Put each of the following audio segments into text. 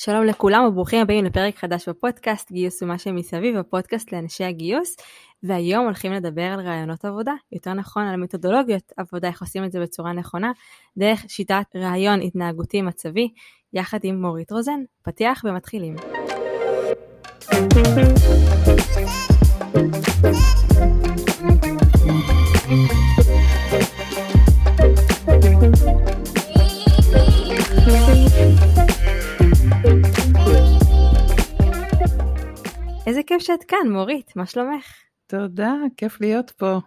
שלום לכולם וברוכים הבאים לפרק חדש בפודקאסט גיוס ומה שמסביב, הפודקאסט לאנשי הגיוס, והיום הולכים לדבר על רעיונות עבודה, יותר נכון על מתודולוגיות עבודה, איך עושים את זה בצורה נכונה, דרך שיטת רעיון התנהגותי מצבי, יחד עם מורית רוזן. פתיח ומתחילים. איזה כיף שאת כאן, מורית, מה שלומך? תודה, כיף להיות פה.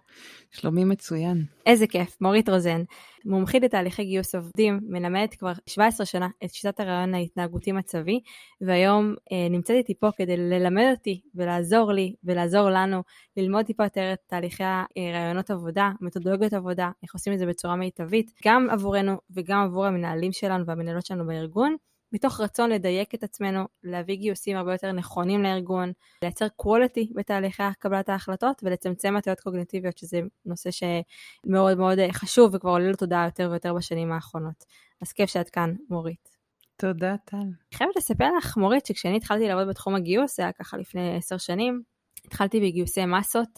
שלומי מצוין. איזה כיף, מורית רוזן, מומחית לתהליכי גיוס עובדים, מלמדת כבר 17 שנה את שיטת הרעיון ההתנהגותי מצבי, והיום אה, נמצאת איתי פה כדי ללמד אותי ולעזור לי ולעזור לנו ללמוד טיפה יותר את תהליכי הרעיונות עבודה, מתודולוגיות עבודה, איך עושים את זה בצורה מיטבית, גם עבורנו וגם עבור המנהלים שלנו והמנהלות שלנו בארגון. מתוך רצון לדייק את עצמנו, להביא גיוסים הרבה יותר נכונים לארגון, לייצר quality בתהליכי קבלת ההחלטות ולצמצם הטיות קוגניטיביות, שזה נושא שמאוד מאוד חשוב וכבר עולה לתודעה יותר ויותר בשנים האחרונות. אז כיף שאת כאן, מורית. תודה, טל. אני חייבת לספר לך, מורית, שכשאני התחלתי לעבוד בתחום הגיוס, זה היה ככה לפני עשר שנים, התחלתי בגיוסי מסות.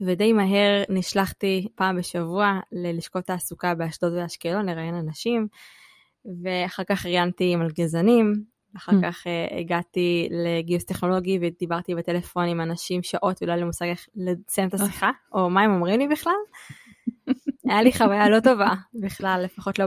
ודי מהר נשלחתי פעם בשבוע ללשכות תעסוקה באשדוד ואשקלון לראיין אנשים. ואחר כך ראיינתי עם מלגזנים, אחר mm. כך uh, הגעתי לגיוס טכנולוגי ודיברתי בטלפון עם אנשים שעות ולא היה לי מושג איך לסיים את השיחה, או מה הם אומרים לי בכלל. היה לי חוויה לא טובה בכלל, לפחות לא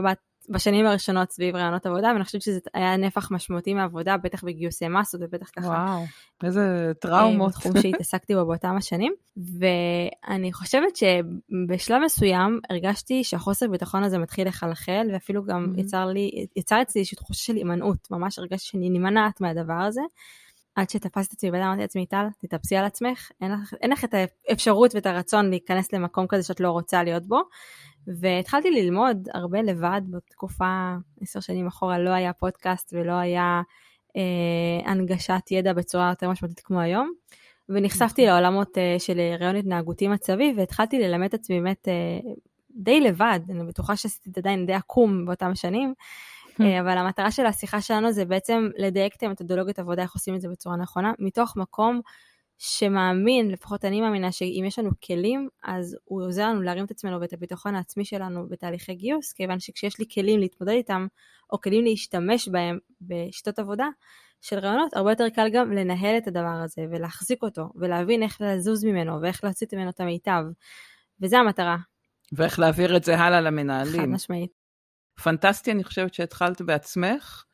בשנים הראשונות סביב רעיונות עבודה, ואני חושבת שזה היה נפח משמעותי מהעבודה, בטח בגיוסי מסות ובטח ככה. וואו, איזה טראומות. תחום שהתעסקתי בו באותם השנים. ואני חושבת שבשלב מסוים הרגשתי שהחוסר ביטחון הזה מתחיל לחלחל, ואפילו גם mm-hmm. יצר, לי, יצר אצלי איזושהי תחושה של הימנעות, ממש הרגשתי שאני נמנעת מהדבר הזה. עד שתפסתי את עצמי ואמרתי לעצמי, טל, תתאפסי על עצמך, אין לך, אין לך את האפשרות ואת הרצון להיכנס למקום כזה שאת לא רוצה להיות בו. והתחלתי ללמוד הרבה לבד בתקופה, עשר שנים אחורה לא היה פודקאסט ולא היה אה, הנגשת ידע בצורה יותר משמעותית כמו היום. ונחשפתי נכון. לעולמות אה, של רעיון התנהגותי מצבי והתחלתי ללמד את עצמי באמת אה, די לבד, אני בטוחה שעשיתי את עדיין די עקום באותם שנים. אה, אבל המטרה של השיחה שלנו זה בעצם לדייק את המתודולוגיות עבודה, איך עושים את זה בצורה נכונה, מתוך מקום שמאמין, לפחות אני מאמינה שאם יש לנו כלים, אז הוא עוזר לנו להרים את עצמנו ואת הביטחון העצמי שלנו בתהליכי גיוס, כיוון שכשיש לי כלים להתמודד איתם, או כלים להשתמש בהם בשיטות עבודה של רעיונות, הרבה יותר קל גם לנהל את הדבר הזה ולהחזיק אותו, ולהבין איך לזוז ממנו ואיך להוציא ממנו את המיטב. וזה המטרה. ואיך להעביר את זה הלאה למנהלים. חד משמעית. פנטסטי, אני חושבת שהתחלת בעצמך.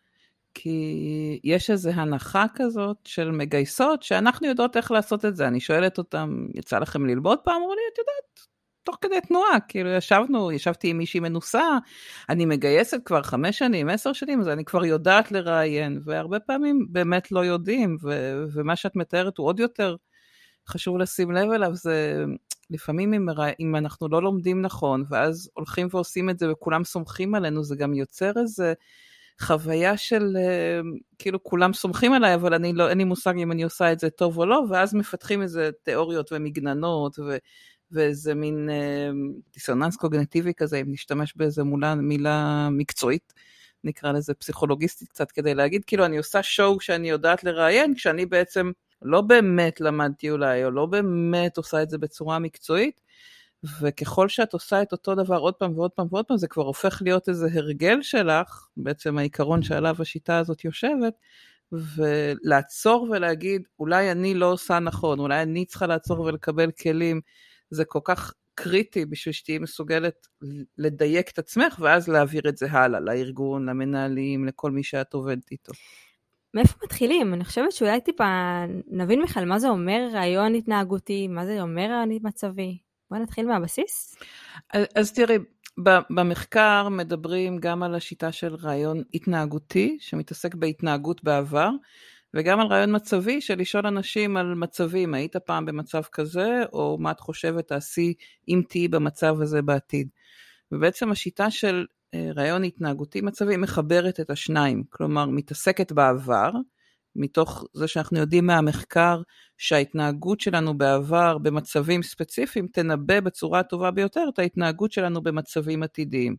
כי יש איזו הנחה כזאת של מגייסות, שאנחנו יודעות איך לעשות את זה. אני שואלת אותם, יצא לכם ללמוד פעם? אמרו לי, את יודעת, תוך כדי תנועה, כאילו ישבנו, ישבתי עם מישהי מנוסה, אני מגייסת כבר חמש שנים, עשר שנים, אז אני כבר יודעת לראיין, והרבה פעמים באמת לא יודעים, ו- ומה שאת מתארת הוא עוד יותר חשוב לשים לב אליו, זה לפעמים אם, אם אנחנו לא לומדים נכון, ואז הולכים ועושים את זה וכולם סומכים עלינו, זה גם יוצר איזה... חוויה של אה, כאילו כולם סומכים עליי, אבל אני לא, אין לי מושג אם אני עושה את זה טוב או לא, ואז מפתחים איזה תיאוריות ומגננות ו, ואיזה מין אה, דיסוננס קוגנטיבי כזה, אם נשתמש באיזה מולה, מילה מקצועית. נקרא לזה פסיכולוגיסטית קצת כדי להגיד כאילו אני עושה שואו שאני יודעת לראיין כשאני בעצם לא באמת למדתי אולי או לא באמת עושה את זה בצורה מקצועית וככל שאת עושה את אותו דבר עוד פעם ועוד פעם ועוד פעם, זה כבר הופך להיות איזה הרגל שלך, בעצם העיקרון שעליו השיטה הזאת יושבת, ולעצור ולהגיד, אולי אני לא עושה נכון, אולי אני צריכה לעצור ולקבל כלים, זה כל כך קריטי בשביל שתהיי מסוגלת לדייק את עצמך, ואז להעביר את זה הלאה, לארגון, למנהלים, לכל מי שאת עובדת איתו. מאיפה מתחילים? אני חושבת שאולי טיפה נבין בכלל מה זה אומר רעיון התנהגותי, מה זה אומר רעיון מצבי. בוא נתחיל מהבסיס. אז, אז תראי, במחקר מדברים גם על השיטה של רעיון התנהגותי, שמתעסק בהתנהגות בעבר, וגם על רעיון מצבי של לשאול אנשים על מצבים, היית פעם במצב כזה, או מה את חושבת תעשי אם תהיי במצב הזה בעתיד. ובעצם השיטה של אה, רעיון התנהגותי מצבי מחברת את השניים, כלומר מתעסקת בעבר, מתוך זה שאנחנו יודעים מהמחקר שההתנהגות שלנו בעבר במצבים ספציפיים תנבא בצורה הטובה ביותר את ההתנהגות שלנו במצבים עתידיים.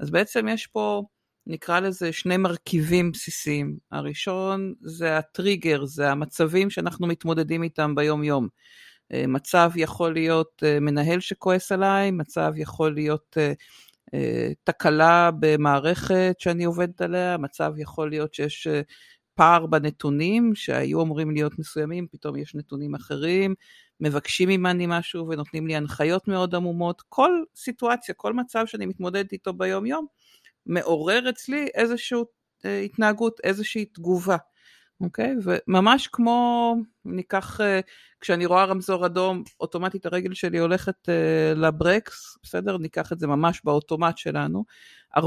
אז בעצם יש פה נקרא לזה שני מרכיבים בסיסיים. הראשון זה הטריגר, זה המצבים שאנחנו מתמודדים איתם ביום-יום. אה, מצב יכול להיות אה, מנהל שכועס עליי, מצב יכול להיות אה, תקלה במערכת שאני עובדת עליה, מצב יכול להיות שיש פער בנתונים שהיו אמורים להיות מסוימים, פתאום יש נתונים אחרים, מבקשים ממני משהו ונותנים לי הנחיות מאוד עמומות. כל סיטואציה, כל מצב שאני מתמודדת איתו ביום-יום, מעורר אצלי איזושהי התנהגות, איזושהי תגובה. אוקיי? וממש כמו, ניקח, אה, כשאני רואה רמזור אדום, אוטומטית הרגל שלי הולכת uh, לברקס, בסדר? ניקח את זה ממש באוטומט שלנו. 40%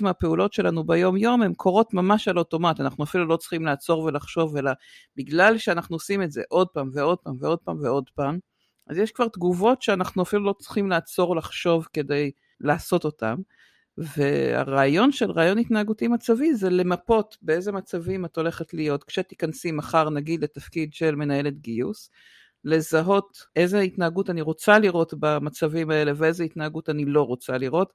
מהפעולות שלנו ביום-יום הן קורות ממש על אוטומט, אנחנו אפילו לא צריכים לעצור ולחשוב, אלא בגלל שאנחנו עושים את זה עוד פעם ועוד פעם ועוד פעם ועוד פעם, אז יש כבר תגובות שאנחנו אפילו לא צריכים לעצור לחשוב כדי לעשות אותן. והרעיון של רעיון התנהגותי מצבי זה למפות באיזה מצבים את הולכת להיות כשתיכנסי מחר נגיד לתפקיד של מנהלת גיוס, לזהות איזה התנהגות אני רוצה לראות במצבים האלה ואיזה התנהגות אני לא רוצה לראות,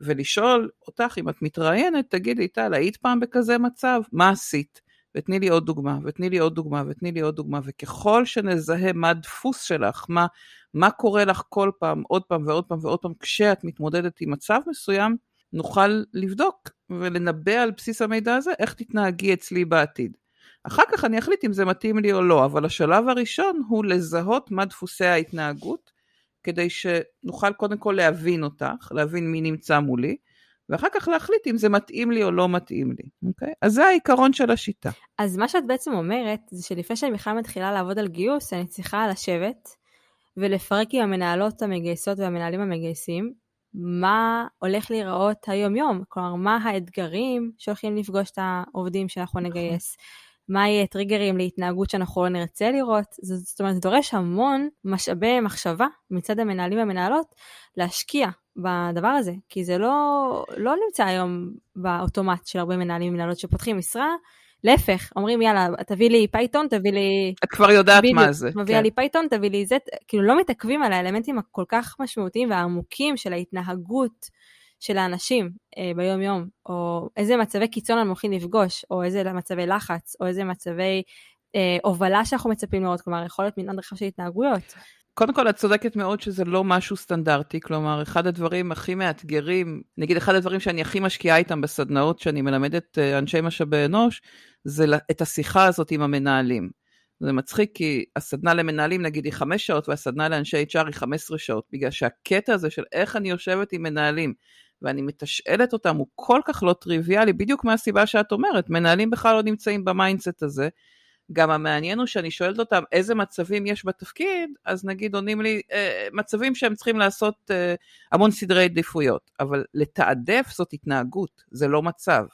ולשאול אותך אם את מתראיינת, תגידי טל, היית פעם בכזה מצב? מה עשית? ותני לי עוד דוגמה, ותני לי עוד דוגמה, ותני לי עוד דוגמה, וככל שנזהה מה הדפוס שלך, מה, מה קורה לך כל פעם, עוד פעם ועוד פעם ועוד פעם, כשאת מתמודדת עם מצב מסוים, נוכל לבדוק ולנבא על בסיס המידע הזה איך תתנהגי אצלי בעתיד. אחר כך אני אחליט אם זה מתאים לי או לא, אבל השלב הראשון הוא לזהות מה דפוסי ההתנהגות, כדי שנוכל קודם כל להבין אותך, להבין מי נמצא מולי, ואחר כך להחליט אם זה מתאים לי או לא מתאים לי, אוקיי? אז זה העיקרון של השיטה. אז מה שאת בעצם אומרת, זה שלפני שאני בכלל מתחילה לעבוד על גיוס, אני צריכה לשבת ולפרק עם המנהלות המגייסות והמנהלים המגייסים, מה הולך להיראות היום-יום, כלומר, מה האתגרים שהולכים לפגוש את העובדים שאנחנו נכון. נגייס. מה יהיה טריגרים להתנהגות שאנחנו לא נרצה לראות. זאת אומרת, זה דורש המון משאבי מחשבה מצד המנהלים והמנהלות להשקיע בדבר הזה, כי זה לא, לא נמצא היום באוטומט של הרבה מנהלים ומנהלות שפותחים משרה, להפך, אומרים יאללה, תביא לי Python, תביא לי... את כבר יודעת מה זה. מביאה כן. לי Python, תביא לי זה, כאילו לא מתעכבים על האלמנטים הכל כך משמעותיים והעמוקים של ההתנהגות של האנשים אה, ביום יום, או איזה מצבי קיצון אנחנו הולכים לפגוש, או איזה מצבי לחץ, או איזה מצבי אה, הובלה שאנחנו מצפים לראות, כלומר יכול להיות מנעד רחב של התנהגויות. קודם כל, את צודקת מאוד שזה לא משהו סטנדרטי, כלומר, אחד הדברים הכי מאתגרים, נגיד אחד הדברים שאני הכי משקיעה איתם בסדנאות שאני מלמדת אה, אנשי משאבי אנוש, זה את השיחה הזאת עם המנהלים. זה מצחיק כי הסדנה למנהלים נגיד היא חמש שעות והסדנה לאנשי HR היא 15 שעות, בגלל שהקטע הזה של איך אני יושבת עם מנהלים ואני מתשאלת אותם הוא כל כך לא טריוויאלי, בדיוק מהסיבה שאת אומרת, מנהלים בכלל לא נמצאים ב-mindset הזה. גם המעניין הוא שאני שואלת אותם איזה מצבים יש בתפקיד, אז נגיד עונים לי אה, מצבים שהם צריכים לעשות אה, המון סדרי עדיפויות, אבל לתעדף זאת התנהגות, זה לא מצב.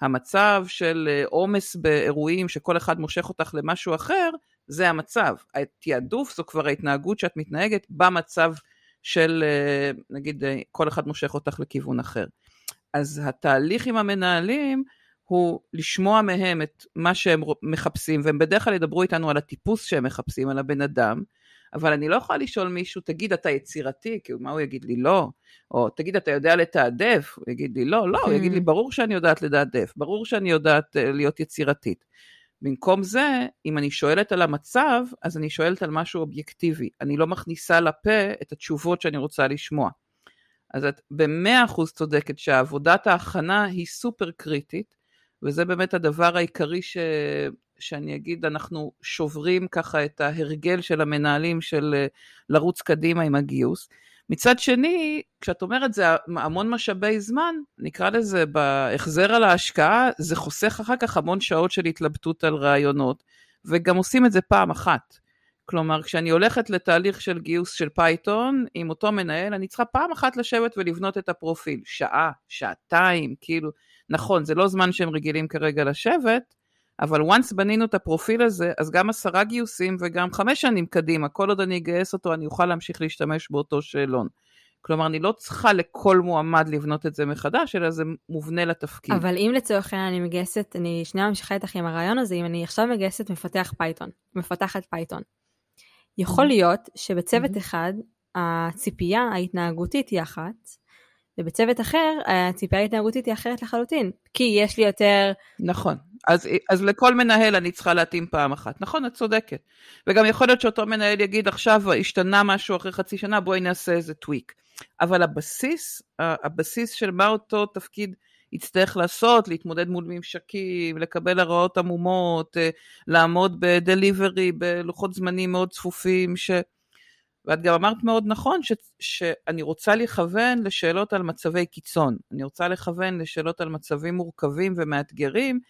המצב של אה, עומס באירועים שכל אחד מושך אותך למשהו אחר, זה המצב. התעדוף זו כבר ההתנהגות שאת מתנהגת במצב של אה, נגיד אה, כל אחד מושך אותך לכיוון אחר. אז התהליך עם המנהלים הוא לשמוע מהם את מה שהם מחפשים, והם בדרך כלל ידברו איתנו על הטיפוס שהם מחפשים, על הבן אדם, אבל אני לא יכולה לשאול מישהו, תגיד, אתה יצירתי? כי מה הוא יגיד לי? לא. או תגיד, אתה יודע לתעדף? הוא יגיד לי, לא, לא, הוא יגיד לי, ברור שאני יודעת לתעדף, ברור שאני יודעת uh, להיות יצירתית. במקום זה, אם אני שואלת על המצב, אז אני שואלת על משהו אובייקטיבי. אני לא מכניסה לפה את התשובות שאני רוצה לשמוע. אז את במאה אחוז צודקת שעבודת ההכנה היא סופר קריטית, וזה באמת הדבר העיקרי ש... שאני אגיד, אנחנו שוברים ככה את ההרגל של המנהלים של אה, לרוץ קדימה עם הגיוס. מצד שני, כשאת אומרת זה המון משאבי זמן, נקרא לזה בהחזר על ההשקעה, זה חוסך אחר כך המון שעות של התלבטות על ראיונות, וגם עושים את זה פעם אחת. כלומר, כשאני הולכת לתהליך של גיוס של Python עם אותו מנהל, אני צריכה פעם אחת לשבת ולבנות את הפרופיל. שעה, שעתיים, כאילו, נכון, זה לא זמן שהם רגילים כרגע לשבת, אבל once בנינו את הפרופיל הזה, אז גם עשרה גיוסים וגם חמש שנים קדימה, כל עוד אני אגייס אותו, אני אוכל להמשיך להשתמש באותו שאלון. כלומר, אני לא צריכה לכל מועמד לבנות את זה מחדש, אלא זה מובנה לתפקיד. אבל אם לצורך העניין אני מגייסת, אני שנייה ממשיכה איתך עם הראיון הזה, אם אני עכשיו מגייסת מפתח Python, מפתחת Python, יכול להיות שבצוות אחד הציפייה ההתנהגותית היא אחת, ובצוות אחר, הציפייה ההתנהגותית היא אחרת לחלוטין, כי יש לי יותר... נכון. אז, אז לכל מנהל אני צריכה להתאים פעם אחת. נכון, את צודקת. וגם יכול להיות שאותו מנהל יגיד, עכשיו השתנה משהו אחרי חצי שנה, בואי נעשה איזה טוויק. אבל הבסיס, הבסיס של מה אותו תפקיד יצטרך לעשות, להתמודד מול ממשקים, לקבל הרעות עמומות, אה, לעמוד בדליברי, בלוחות זמנים מאוד צפופים, ש... ואת גם אמרת מאוד נכון ש, שאני רוצה לכוון לשאלות על מצבי קיצון. אני רוצה לכוון לשאלות על מצבים מורכבים ומאתגרים,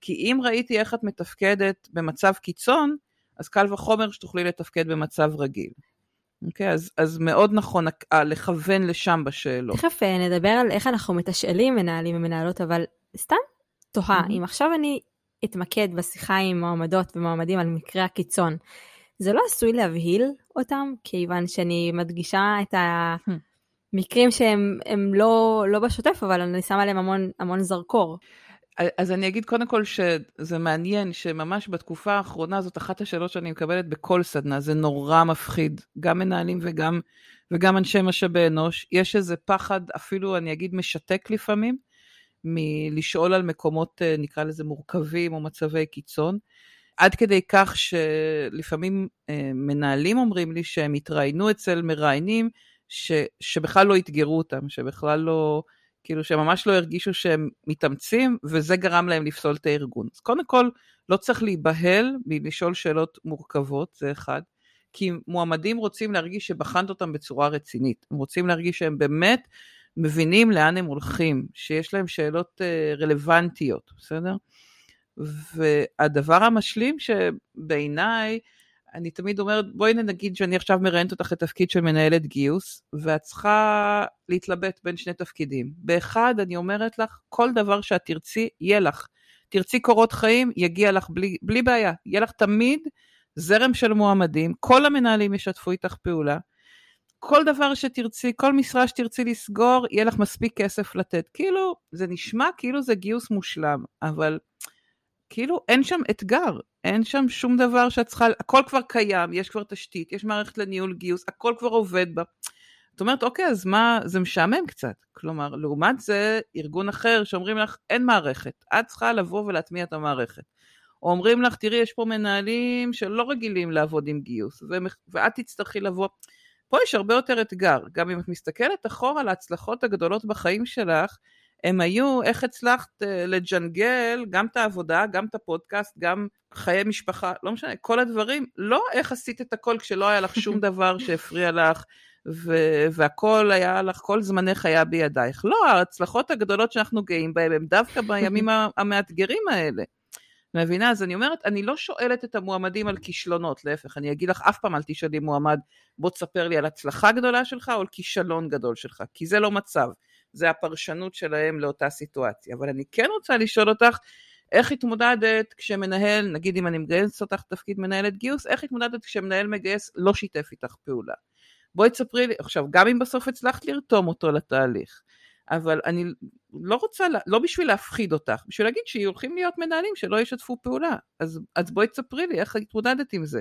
כי אם ראיתי איך את מתפקדת במצב קיצון, אז קל וחומר שתוכלי לתפקד במצב רגיל. אוקיי, okay, אז, אז מאוד נכון לכוון לשם בשאלות. תכף אה, נדבר על איך אנחנו מתשאלים מנהלים ומנהלות, אבל סתם תוהה, mm-hmm. אם עכשיו אני אתמקד בשיחה עם מועמדות ומועמדים על מקרה הקיצון, זה לא עשוי להבהיל אותם, כיוון שאני מדגישה את המקרים שהם לא, לא בשוטף, אבל אני שמה עליהם המון, המון זרקור. אז אני אגיד קודם כל שזה מעניין שממש בתקופה האחרונה זאת אחת השאלות שאני מקבלת בכל סדנה, זה נורא מפחיד, גם מנהלים וגם, וגם אנשי משאבי אנוש. יש איזה פחד, אפילו אני אגיד משתק לפעמים, מלשאול על מקומות אה, נקרא לזה מורכבים או מצבי קיצון. עד כדי כך שלפעמים אה, מנהלים אומרים לי שהם התראיינו אצל מראיינים ש, שבכלל לא אתגרו אותם, שבכלל לא, כאילו שהם ממש לא הרגישו שהם מתאמצים, וזה גרם להם לפסול את הארגון. אז קודם כל, לא צריך להיבהל מלשאול שאלות מורכבות, זה אחד. כי מועמדים רוצים להרגיש שבחנת אותם בצורה רצינית. הם רוצים להרגיש שהם באמת מבינים לאן הם הולכים, שיש להם שאלות אה, רלוונטיות, בסדר? והדבר המשלים שבעיניי, אני תמיד אומרת, בואי נגיד שאני עכשיו מראיינת אותך לתפקיד של מנהלת גיוס, ואת צריכה להתלבט בין שני תפקידים. באחד, אני אומרת לך, כל דבר שאת תרצי, יהיה לך. תרצי קורות חיים, יגיע לך בלי, בלי בעיה. יהיה לך תמיד זרם של מועמדים, כל המנהלים ישתפו איתך פעולה. כל דבר שתרצי, כל משרה שתרצי לסגור, יהיה לך מספיק כסף לתת. כאילו, זה נשמע כאילו זה גיוס מושלם, אבל כאילו אין שם אתגר, אין שם שום דבר שאת צריכה, הכל כבר קיים, יש כבר תשתית, יש מערכת לניהול גיוס, הכל כבר עובד בה. את אומרת, אוקיי, אז מה, זה משעמם קצת. כלומר, לעומת זה, ארגון אחר שאומרים לך, אין מערכת, את צריכה לבוא ולהטמיע את המערכת. או אומרים לך, תראי, יש פה מנהלים שלא רגילים לעבוד עם גיוס, ואת תצטרכי לבוא. פה יש הרבה יותר אתגר. גם אם את מסתכלת אחורה על ההצלחות הגדולות בחיים שלך, הם היו איך הצלחת אה, לג'נגל גם את העבודה, גם את הפודקאסט, גם חיי משפחה, לא משנה, כל הדברים, לא איך עשית את הכל כשלא היה לך שום דבר שהפריע לך, ו- והכל היה לך, כל זמנך היה בידייך. לא, ההצלחות הגדולות שאנחנו גאים בהן הם דווקא בימים המאתגרים האלה. מבינה? אז אני אומרת, אני לא שואלת את המועמדים על כישלונות, להפך, אני אגיד לך, אף פעם אל תשאלי מועמד, בוא תספר לי על הצלחה גדולה שלך או על כישלון גדול שלך, כי זה לא מצב. זה הפרשנות שלהם לאותה סיטואציה. אבל אני כן רוצה לשאול אותך, איך התמודדת כשמנהל, נגיד אם אני מגייס אותך תפקיד מנהלת גיוס, איך התמודדת כשמנהל מגייס לא שיתף איתך פעולה? בואי תספרי לי, עכשיו, גם אם בסוף הצלחת לרתום אותו לתהליך, אבל אני לא רוצה, לא בשביל להפחיד אותך, בשביל להגיד שהולכים להיות מנהלים שלא ישתפו פעולה. אז, אז בואי תספרי לי איך התמודדת עם זה.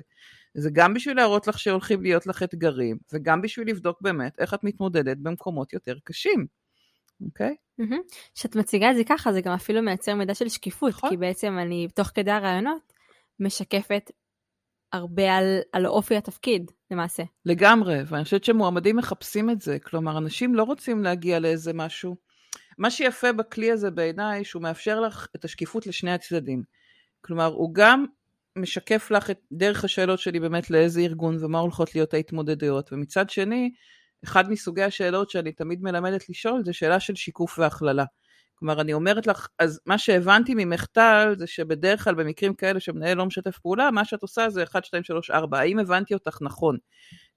זה גם בשביל להראות לך שהולכים להיות לך אתגרים, וגם בשביל לבדוק באמת איך את מתמודדת במקומות יותר קשים. אוקיי? כשאת מציגה את זה ככה, זה גם אפילו מייצר מידע של שקיפות, נכון. כי בעצם אני, תוך כדי הרעיונות, משקפת הרבה על, על אופי התפקיד, למעשה. לגמרי, ואני חושבת שמועמדים מחפשים את זה, כלומר, אנשים לא רוצים להגיע לאיזה משהו. מה שיפה בכלי הזה בעיניי, שהוא מאפשר לך את השקיפות לשני הצדדים. כלומר, הוא גם משקף לך את דרך השאלות שלי באמת לאיזה ארגון ומה הולכות להיות ההתמודדויות, ומצד שני, אחד מסוגי השאלות שאני תמיד מלמדת לשאול זה שאלה של שיקוף והכללה. כלומר, אני אומרת לך, אז מה שהבנתי ממך טל, זה שבדרך כלל במקרים כאלה שמנהל לא משתף פעולה, מה שאת עושה זה 1, 2, 3, 4. האם הבנתי אותך נכון?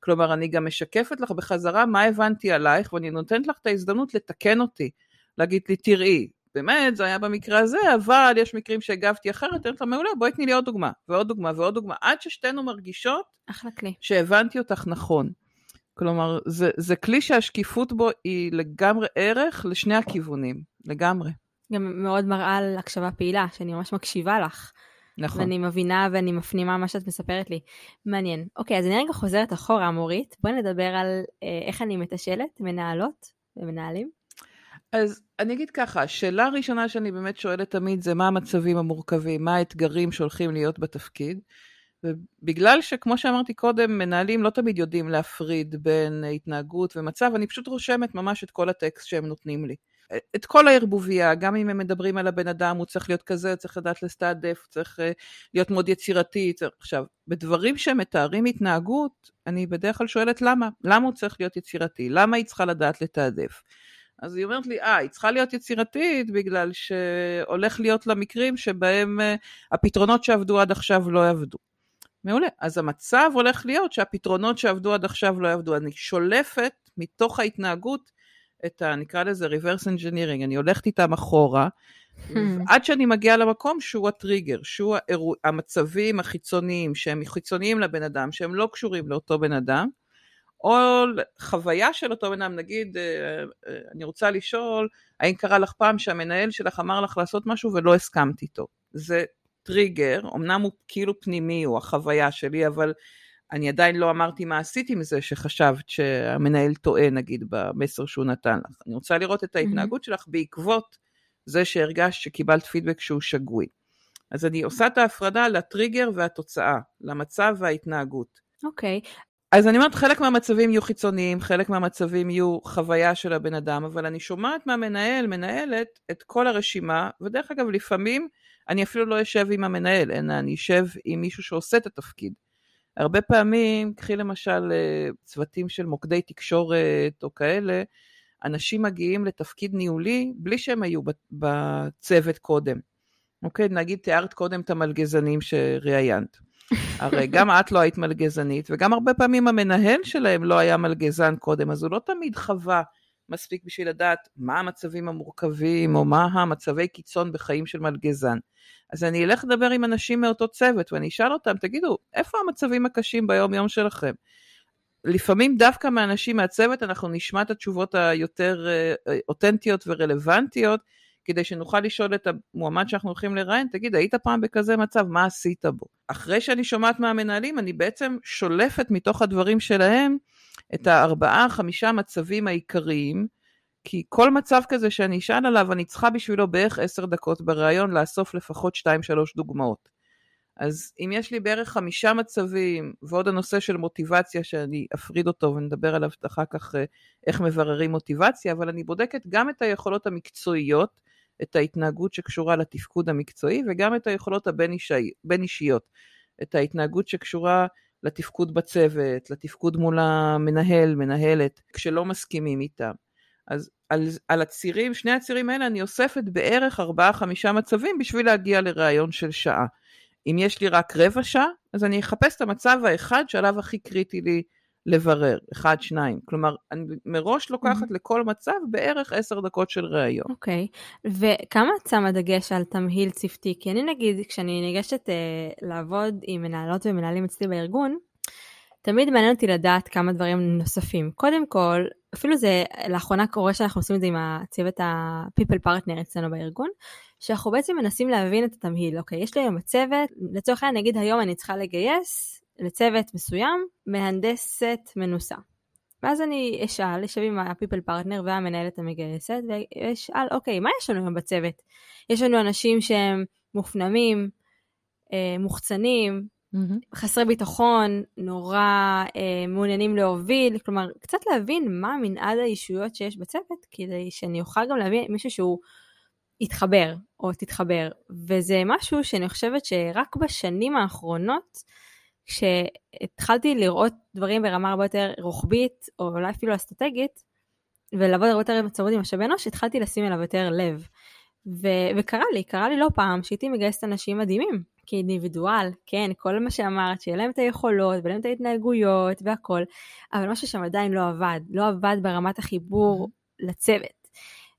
כלומר, אני גם משקפת לך בחזרה מה הבנתי עלייך, ואני נותנת לך את ההזדמנות לתקן אותי. להגיד לי, תראי, באמת, זה היה במקרה הזה, אבל יש מקרים שהגבתי אחרת, אני אומרת לה, מעולה, בואי תני לי עוד דוגמה, ועוד דוגמה, ועוד דוגמה, עד ששתינו מרגישות שהבנתי אותך נכון. כלומר, זה, זה כלי שהשקיפות בו היא לגמרי ערך לשני הכיוונים, לגמרי. גם מאוד מראה על הקשבה פעילה, שאני ממש מקשיבה לך. נכון. ואני מבינה ואני מפנימה מה שאת מספרת לי. מעניין. אוקיי, אז אני רגע חוזרת אחורה, מורית. בואי נדבר על אה, איך אני מתשאלת מנהלות ומנהלים. אז אני אגיד ככה, השאלה הראשונה שאני באמת שואלת תמיד זה מה המצבים המורכבים, מה האתגרים שהולכים להיות בתפקיד. ובגלל שכמו שאמרתי קודם, מנהלים לא תמיד יודעים להפריד בין התנהגות ומצב, אני פשוט רושמת ממש את כל הטקסט שהם נותנים לי. את כל הערבוביה, גם אם הם מדברים על הבן אדם, הוא צריך להיות כזה, צריך לדעת לסתעדף, צריך אה, להיות מאוד יצירתי. צריך... עכשיו, בדברים שמתארים התנהגות, אני בדרך כלל שואלת למה. למה הוא צריך להיות יצירתי? למה היא צריכה לדעת לתעדף? אז היא אומרת לי, אה, היא צריכה להיות יצירתית בגלל שהולך להיות לה מקרים שבהם אה, הפתרונות שעבדו עד עכשיו לא יעבדו. מעולה. אז המצב הולך להיות שהפתרונות שעבדו עד עכשיו לא יעבדו. אני שולפת מתוך ההתנהגות את ה... נקרא לזה reverse engineering, אני הולכת איתם אחורה, hmm. עד שאני מגיעה למקום שהוא הטריגר, שהוא האירוע, המצבים החיצוניים, שהם חיצוניים לבן אדם, שהם לא קשורים לאותו בן אדם, או חוויה של אותו בן אדם, נגיד, אה, אה, אני רוצה לשאול, האם קרה לך פעם שהמנהל שלך אמר לך לעשות משהו ולא הסכמת איתו? זה טריגר, אמנם הוא כאילו פנימי, הוא החוויה שלי, אבל אני עדיין לא אמרתי מה עשית עם זה שחשבת שהמנהל טועה נגיד במסר שהוא נתן לך. אני רוצה לראות את ההתנהגות שלך בעקבות זה שהרגשת שקיבלת פידבק שהוא שגוי. אז אני עושה את ההפרדה לטריגר והתוצאה, למצב וההתנהגות. אוקיי. Okay. אז אני אומרת, חלק מהמצבים יהיו חיצוניים, חלק מהמצבים יהיו חוויה של הבן אדם, אבל אני שומעת מהמנהל, מנהלת, את כל הרשימה, ודרך אגב, לפעמים אני אפילו לא אשב עם המנהל, אלא אני אשב עם מישהו שעושה את התפקיד. הרבה פעמים, קחי למשל אה, צוותים של מוקדי תקשורת או כאלה, אנשים מגיעים לתפקיד ניהולי בלי שהם היו בצוות קודם. אוקיי, נגיד תיארת קודם את המלגזנים שראיינת. הרי גם את לא היית מלגזנית, וגם הרבה פעמים המנהל שלהם לא היה מלגזן קודם, אז הוא לא תמיד חווה מספיק בשביל לדעת מה המצבים המורכבים, או מה המצבי קיצון בחיים של מלגזן. אז אני אלך לדבר עם אנשים מאותו צוות, ואני אשאל אותם, תגידו, איפה המצבים הקשים ביום יום שלכם? לפעמים דווקא מאנשים מהצוות אנחנו נשמע את התשובות היותר אה, אותנטיות ורלוונטיות, כדי שנוכל לשאול את המועמד שאנחנו הולכים לראיין, תגיד, היית פעם בכזה מצב, מה עשית בו? אחרי שאני שומעת מהמנהלים, אני בעצם שולפת מתוך הדברים שלהם את הארבעה, חמישה מצבים העיקריים, כי כל מצב כזה שאני אשאל עליו, אני צריכה בשבילו בערך עשר דקות בריאיון לאסוף לפחות שתיים שלוש דוגמאות. אז אם יש לי בערך חמישה מצבים, ועוד הנושא של מוטיבציה שאני אפריד אותו ונדבר עליו אחר כך אה, איך מבררים מוטיבציה, אבל אני בודקת גם את היכולות המקצועיות, את ההתנהגות שקשורה לתפקוד המקצועי, וגם את היכולות הבין-אישיות, את ההתנהגות שקשורה לתפקוד בצוות, לתפקוד מול המנהל, מנהלת, כשלא מסכימים איתם. אז על, על הצירים, שני הצירים האלה אני אוספת בערך ארבעה חמישה מצבים בשביל להגיע לראיון של שעה. אם יש לי רק רבע שעה, אז אני אחפש את המצב האחד שעליו הכי קריטי לי לברר, אחד, שניים. כלומר, אני מראש לוקחת mm-hmm. לכל מצב בערך עשר דקות של ראיון. אוקיי, okay. וכמה את שמה דגש על תמהיל צוותי? כי אני נגיד, כשאני ניגשת uh, לעבוד עם מנהלות ומנהלים אצלי בארגון, תמיד מעניין אותי לדעת כמה דברים נוספים. קודם כל, אפילו זה לאחרונה קורה שאנחנו עושים את זה עם הצוות ה-people partner אצלנו בארגון, שאנחנו בעצם מנסים להבין את התמהיל. אוקיי, יש לי היום הצוות, לצורך העניין נגיד היום אני צריכה לגייס לצוות מסוים מהנדסת מנוסה. ואז אני אשאל, אשב עם ה-people partner והמנהלת המגייסת, ואשאל, אוקיי, מה יש לנו היום בצוות? יש לנו אנשים שהם מופנמים, אה, מוחצנים, mm-hmm. חסרי ביטחון, נורא אה, מעוניינים להוביל, כלומר, קצת להבין מה מנעד האישויות שיש בצוות, כדי שאני אוכל גם להבין מישהו שהוא יתחבר או תתחבר. וזה משהו שאני חושבת שרק בשנים האחרונות, כשהתחלתי לראות דברים ברמה הרבה יותר רוחבית, או אולי אפילו אסטרטגית, ולעבוד הרבה יותר עם הצוות עם משאבי אנוש, התחלתי לשים אליו יותר לב. ו- וקרה לי, קרה לי לא פעם שהייתי מגייסת אנשים מדהימים, כאינדיבידואל, כן, כל מה שאמרת, שיהיה להם את היכולות ויהיה להם את ההתנהגויות והכל, אבל משהו שם עדיין לא עבד, לא עבד ברמת החיבור לצוות.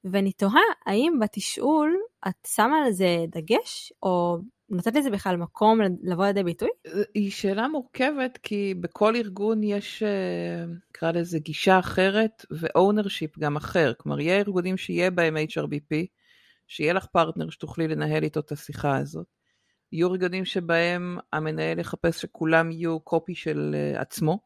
ואני תוהה, האם בתשאול את שמה על זה דגש, או נותנת לזה בכלל מקום לבוא לידי ביטוי? היא שאלה מורכבת, כי בכל ארגון יש, אה, נקרא לזה, גישה אחרת ו-ownership גם אחר. כלומר, יהיה ארגונים שיהיה בהם HRBP, שיהיה לך פרטנר שתוכלי לנהל איתו את השיחה הזאת. יהיו רגעים שבהם המנהל יחפש שכולם יהיו קופי של uh, עצמו,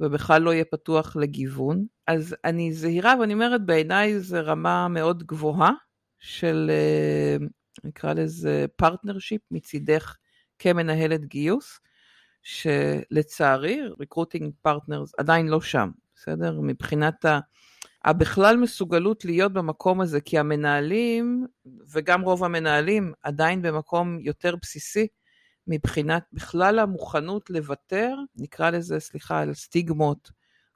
ובכלל לא יהיה פתוח לגיוון. אז אני זהירה ואני אומרת, בעיניי זו רמה מאוד גבוהה של, אה, נקרא לזה partnership מצידך כמנהלת גיוס, שלצערי, recruiting partners עדיין לא שם, בסדר? מבחינת ה... הבכלל מסוגלות להיות במקום הזה, כי המנהלים, וגם רוב המנהלים, עדיין במקום יותר בסיסי, מבחינת בכלל המוכנות לוותר, נקרא לזה, סליחה, על סטיגמות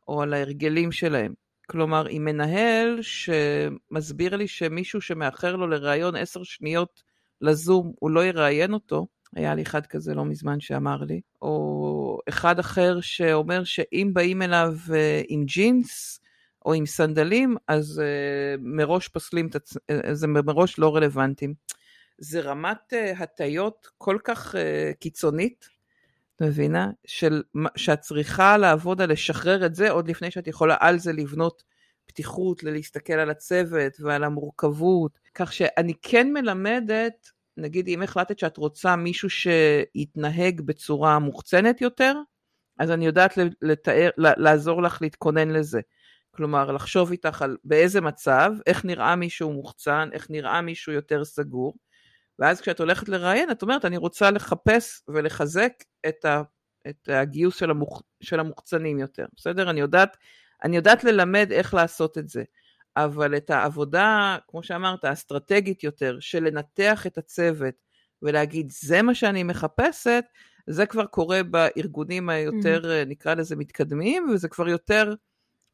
או על ההרגלים שלהם. כלומר, אם מנהל שמסביר לי שמישהו שמאחר לו לראיון עשר שניות לזום, הוא לא יראיין אותו, היה לי אחד כזה לא מזמן שאמר לי, או אחד אחר שאומר שאם באים אליו אה, עם ג'ינס או עם סנדלים, אז uh, מראש פוסלים, uh, זה מראש לא רלוונטיים. זה רמת הטיות כל כך קיצונית, מבינה? של, שאת צריכה לעבוד על לשחרר את זה עוד לפני שאת יכולה על זה לבנות פתיחות, ללהסתכל על הצוות ועל המורכבות. כך שאני כן מלמדת, נגיד אם החלטת שאת רוצה מישהו שיתנהג בצורה מוחצנת יותר, אז אני יודעת לתאר, לעזור לך להתכונן לזה. כלומר, לחשוב איתך על באיזה מצב, איך נראה מישהו מוחצן, איך נראה מישהו יותר סגור, ואז כשאת הולכת לראיין, את אומרת, אני רוצה לחפש ולחזק את, ה, את הגיוס של, המוח, של המוחצנים יותר, בסדר? אני יודעת, אני יודעת ללמד איך לעשות את זה, אבל את העבודה, כמו שאמרת, האסטרטגית יותר, של לנתח את הצוות ולהגיד, זה מה שאני מחפשת, זה כבר קורה בארגונים היותר, mm-hmm. נקרא לזה, מתקדמים, וזה כבר יותר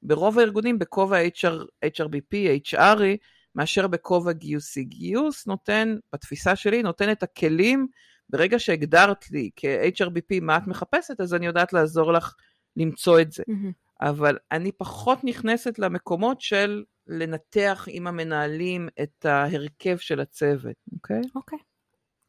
ברוב הארגונים בכובע HR, HRBP, HRי, מאשר בכובע גיוסי. גיוס נותן, בתפיסה שלי, נותן את הכלים, ברגע שהגדרת לי כ-HRBP מה את מחפשת, אז אני יודעת לעזור לך למצוא את זה. Mm-hmm. אבל אני פחות נכנסת למקומות של לנתח עם המנהלים את ההרכב של הצוות, אוקיי? Okay? אוקיי. Okay.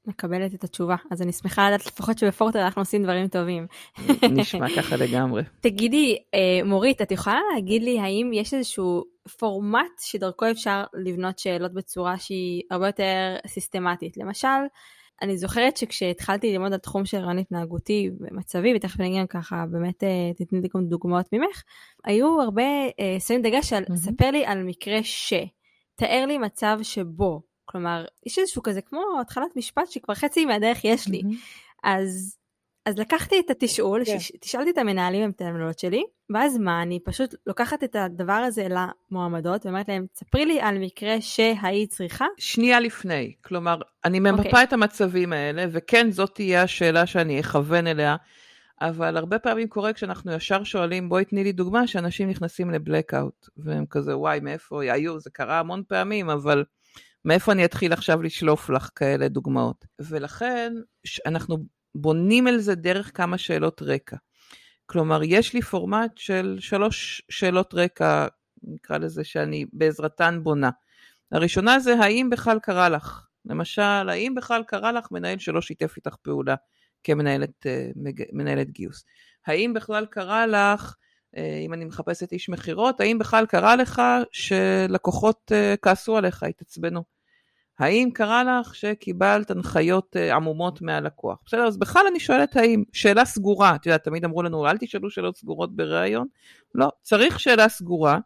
מקבלת את התשובה, אז אני שמחה לדעת לפחות שבפורטר אנחנו עושים דברים טובים. נשמע ככה לגמרי. תגידי, אה, מורית, את יכולה להגיד לי האם יש איזשהו פורמט שדרכו אפשר לבנות שאלות בצורה שהיא הרבה יותר סיסטמטית? למשל, אני זוכרת שכשהתחלתי ללמוד על תחום של רעיון התנהגותי ומצבי, ותכף אני אגיד ככה, באמת אה, תתני לי גם דוגמאות ממך, היו הרבה אה, שמים דגש על, ספר לי על מקרה ש, תאר לי מצב שבו. כלומר, יש איזשהו כזה כמו התחלת משפט שכבר חצי מהדרך יש לי. Mm-hmm. אז, אז לקחתי את התשאול, yeah. כן. תשאלתי את המנהלים ואת המנהלות שלי, ואז מה, אני פשוט לוקחת את הדבר הזה למועמדות ואומרת להם, ספרי לי על מקרה שהיית צריכה. שנייה לפני, כלומר, אני ממפה okay. אוקיי. את המצבים האלה, וכן, זאת תהיה השאלה שאני אכוון אליה. אבל הרבה פעמים קורה כשאנחנו ישר שואלים, בואי תני לי דוגמה, שאנשים נכנסים לבלקאוט, והם כזה, וואי, מאיפה היו, זה קרה המון פעמים, אבל מאיפה אני אתחיל עכשיו לשלוף לך כאלה דוגמאות? ולכן אנחנו בונים על זה דרך כמה שאלות רקע. כלומר, יש לי פורמט של שלוש שאלות רקע, נקרא לזה, שאני בעזרתן בונה. הראשונה זה האם בכלל קרה לך? למשל, האם בכלל קרה לך מנהל שלא שיתף איתך פעולה כמנהלת אה, מנהלת גיוס? האם בכלל קרה לך, אה, אם אני מחפשת איש מכירות, האם בכלל קרה לך שלקוחות אה, כעסו עליך, התעצבנו? האם קרה לך שקיבלת הנחיות אה, עמומות מהלקוח? בסדר, אז בכלל אני שואלת האם, שאלה סגורה, את יודעת, תמיד אמרו לנו, אל תשאלו שאלות סגורות בריאיון. לא, צריך שאלה סגורה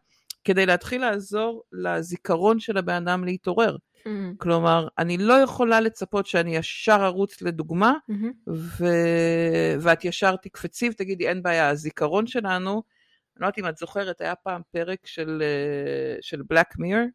כדי להתחיל לעזור לזיכרון של הבן אדם להתעורר. Mm-hmm. כלומר, אני לא יכולה לצפות שאני ישר ארוץ לדוגמה, mm-hmm. ו... ואת ישר תקפצי ותגידי, אין בעיה, הזיכרון שלנו, אני לא יודעת אם את זוכרת, היה פעם פרק של, אה, של Black Mirror,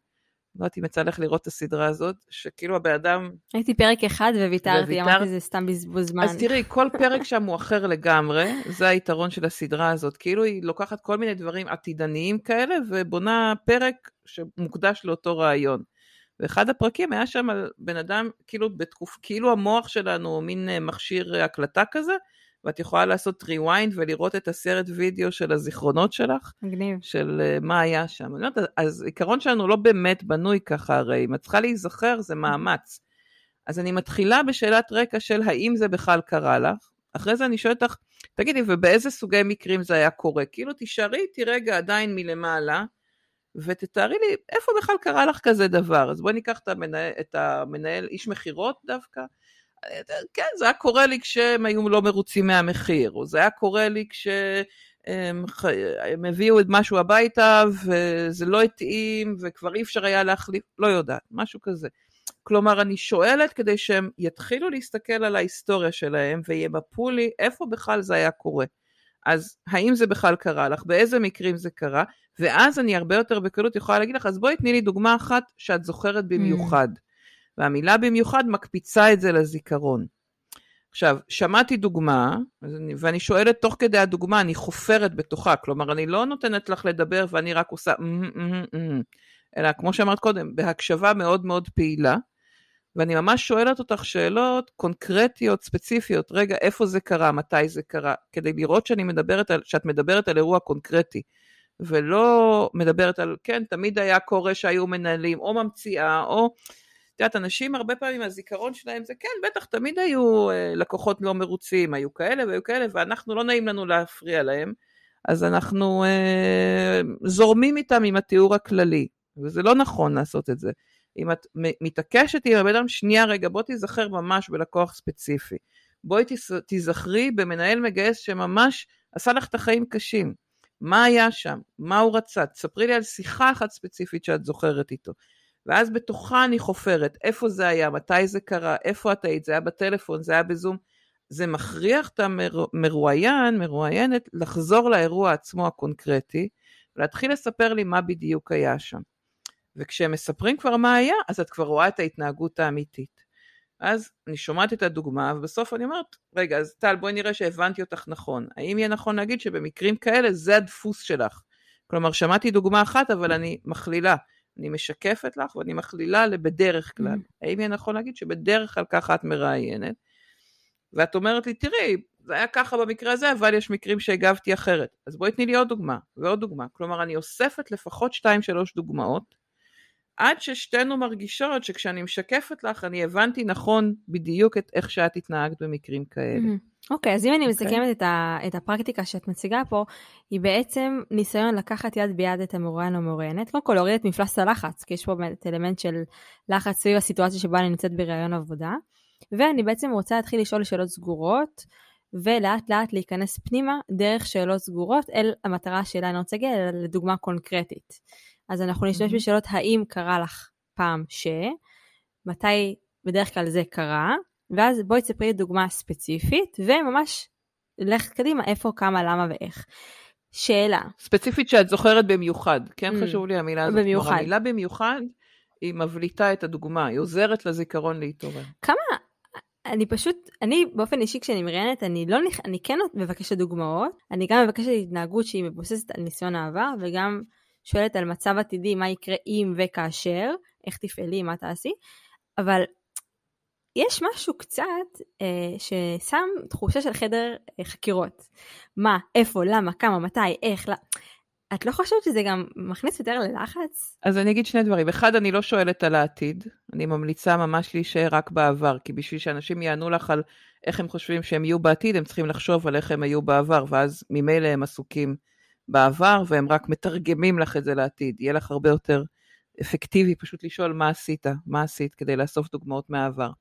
לא יודעת אם יצא לך לראות את הסדרה הזאת, שכאילו הבן אדם... הייתי פרק אחד וויתרתי, אמרתי זה סתם בזבוז זמן. אז תראי, כל פרק שם הוא אחר לגמרי, זה היתרון של הסדרה הזאת. כאילו היא לוקחת כל מיני דברים עתידניים כאלה, ובונה פרק שמוקדש לאותו רעיון. ואחד הפרקים היה שם על בן אדם, כאילו בתקוף, כאילו המוח שלנו הוא מין אה, מכשיר הקלטה כזה, ואת יכולה לעשות rewind ולראות את הסרט וידאו של הזיכרונות שלך. מגניב. של uh, מה היה שם. אומרת, אז עיקרון שלנו לא באמת בנוי ככה הרי, אם את צריכה להיזכר זה מאמץ. אז אני מתחילה בשאלת רקע של האם זה בכלל קרה לך, אחרי זה אני שואלת אותך, תגידי, ובאיזה סוגי מקרים זה היה קורה? כאילו תישארי איתי רגע עדיין מלמעלה, ותתארי לי איפה בכלל קרה לך כזה דבר. אז בואי ניקח את המנהל, את המנהל איש מכירות דווקא, כן, זה היה קורה לי כשהם היו לא מרוצים מהמחיר, או זה היה קורה לי כש... הם, הם הביאו את משהו הביתה וזה לא התאים וכבר אי אפשר היה להחליף, לא יודעת, משהו כזה. כלומר, אני שואלת כדי שהם יתחילו להסתכל על ההיסטוריה שלהם וימפו לי איפה בכלל זה היה קורה. אז האם זה בכלל קרה לך? באיזה מקרים זה קרה? ואז אני הרבה יותר בקלות יכולה להגיד לך, אז בואי תני לי דוגמה אחת שאת זוכרת במיוחד. Mm. והמילה במיוחד מקפיצה את זה לזיכרון. עכשיו, שמעתי דוגמה, ואני שואלת תוך כדי הדוגמה, אני חופרת בתוכה, כלומר, אני לא נותנת לך לדבר ואני רק עושה, אלא כמו שאמרת קודם, בהקשבה מאוד מאוד פעילה, ואני ממש שואלת אותך שאלות קונקרטיות, ספציפיות, רגע, איפה זה קרה, מתי זה קרה, כדי לראות שאני מדברת על, שאת מדברת על אירוע קונקרטי, ולא מדברת על, כן, תמיד היה קורה שהיו מנהלים, או ממציאה, או... יודעת, אנשים הרבה פעמים הזיכרון שלהם זה כן, בטח, תמיד היו אה, לקוחות לא מרוצים, היו כאלה והיו כאלה, ואנחנו, לא נעים לנו להפריע להם, אז אנחנו אה, זורמים איתם עם התיאור הכללי, וזה לא נכון לעשות את זה. אם את מתעקשת עם הבן אדם, שנייה רגע, בוא תיזכר ממש בלקוח ספציפי. בואי תיזכרי במנהל מגייס שממש עשה לך את החיים קשים. מה היה שם? מה הוא רצה? תספרי לי על שיחה אחת ספציפית שאת זוכרת איתו. ואז בתוכה אני חופרת, איפה זה היה, מתי זה קרה, איפה את היית, זה היה בטלפון, זה היה בזום. זה מכריח את המרואיין, מרואיינת, לחזור לאירוע עצמו הקונקרטי, ולהתחיל לספר לי מה בדיוק היה שם. וכשהם מספרים כבר מה היה, אז את כבר רואה את ההתנהגות האמיתית. אז אני שומעת את הדוגמה, ובסוף אני אומרת, רגע, אז טל, בואי נראה שהבנתי אותך נכון. האם יהיה נכון להגיד שבמקרים כאלה זה הדפוס שלך? כלומר, שמעתי דוגמה אחת, אבל אני מכלילה. אני משקפת לך ואני מכלילה לבדרך כלל. Mm. האם יהיה נכון להגיד שבדרך כלל ככה את מראיינת? ואת אומרת לי, תראי, זה היה ככה במקרה הזה, אבל יש מקרים שהגבתי אחרת. אז בואי תני לי עוד דוגמה, ועוד דוגמה. כלומר, אני אוספת לפחות שתיים שלוש דוגמאות, עד ששתינו מרגישות שכשאני משקפת לך, אני הבנתי נכון בדיוק את איך שאת התנהגת במקרים כאלה. Mm-hmm. אוקיי, okay, אז אם אני okay. אוקיי. מסכמת את, ה, את הפרקטיקה שאת מציגה פה, היא בעצם ניסיון לקחת יד ביד את המרואיין או המרואיינת, קודם כל להוריד את מפלס הלחץ, כי יש פה באמת אלמנט של לחץ סביב הסיטואציה שבה אני נמצאת בראיון עבודה, ואני בעצם רוצה להתחיל לשאול שאלות סגורות, ולאט לאט להיכנס פנימה דרך שאלות סגורות אל המטרה שלה אני רוצה להגיע, לדוגמה קונקרטית. אז אנחנו נשתמש mm-hmm. בשאלות האם קרה לך פעם ש, מתי בדרך כלל זה קרה, ואז בואי תספרי לי דוגמה ספציפית, וממש לך קדימה איפה, כמה, למה ואיך. שאלה. ספציפית שאת זוכרת במיוחד, כן mm, חשוב לי המילה הזאת. במיוחד. המילה במיוחד, היא מבליטה את הדוגמה, היא עוזרת לזיכרון להתעורר. כמה, אני פשוט, אני באופן אישי כשאני מראיינת, אני לא, אני כן מבקשת דוגמאות, אני גם מבקשת התנהגות שהיא מבוססת על ניסיון העבר, וגם שואלת על מצב עתידי, מה יקרה אם וכאשר, איך תפעלי, מה תעשי, אבל יש משהו קצת אה, ששם תחושה של חדר אה, חקירות. מה, איפה, למה, כמה, מתי, איך, לא... את לא חושבת שזה גם מכניס יותר ללחץ? אז אני אגיד שני דברים. אחד, אני לא שואלת על העתיד. אני ממליצה ממש להישאר רק בעבר, כי בשביל שאנשים יענו לך על איך הם חושבים שהם יהיו בעתיד, הם צריכים לחשוב על איך הם היו בעבר, ואז ממילא הם עסוקים בעבר, והם רק מתרגמים לך את זה לעתיד. יהיה לך הרבה יותר אפקטיבי פשוט לשאול מה עשית, מה עשית כדי לאסוף דוגמאות מהעבר.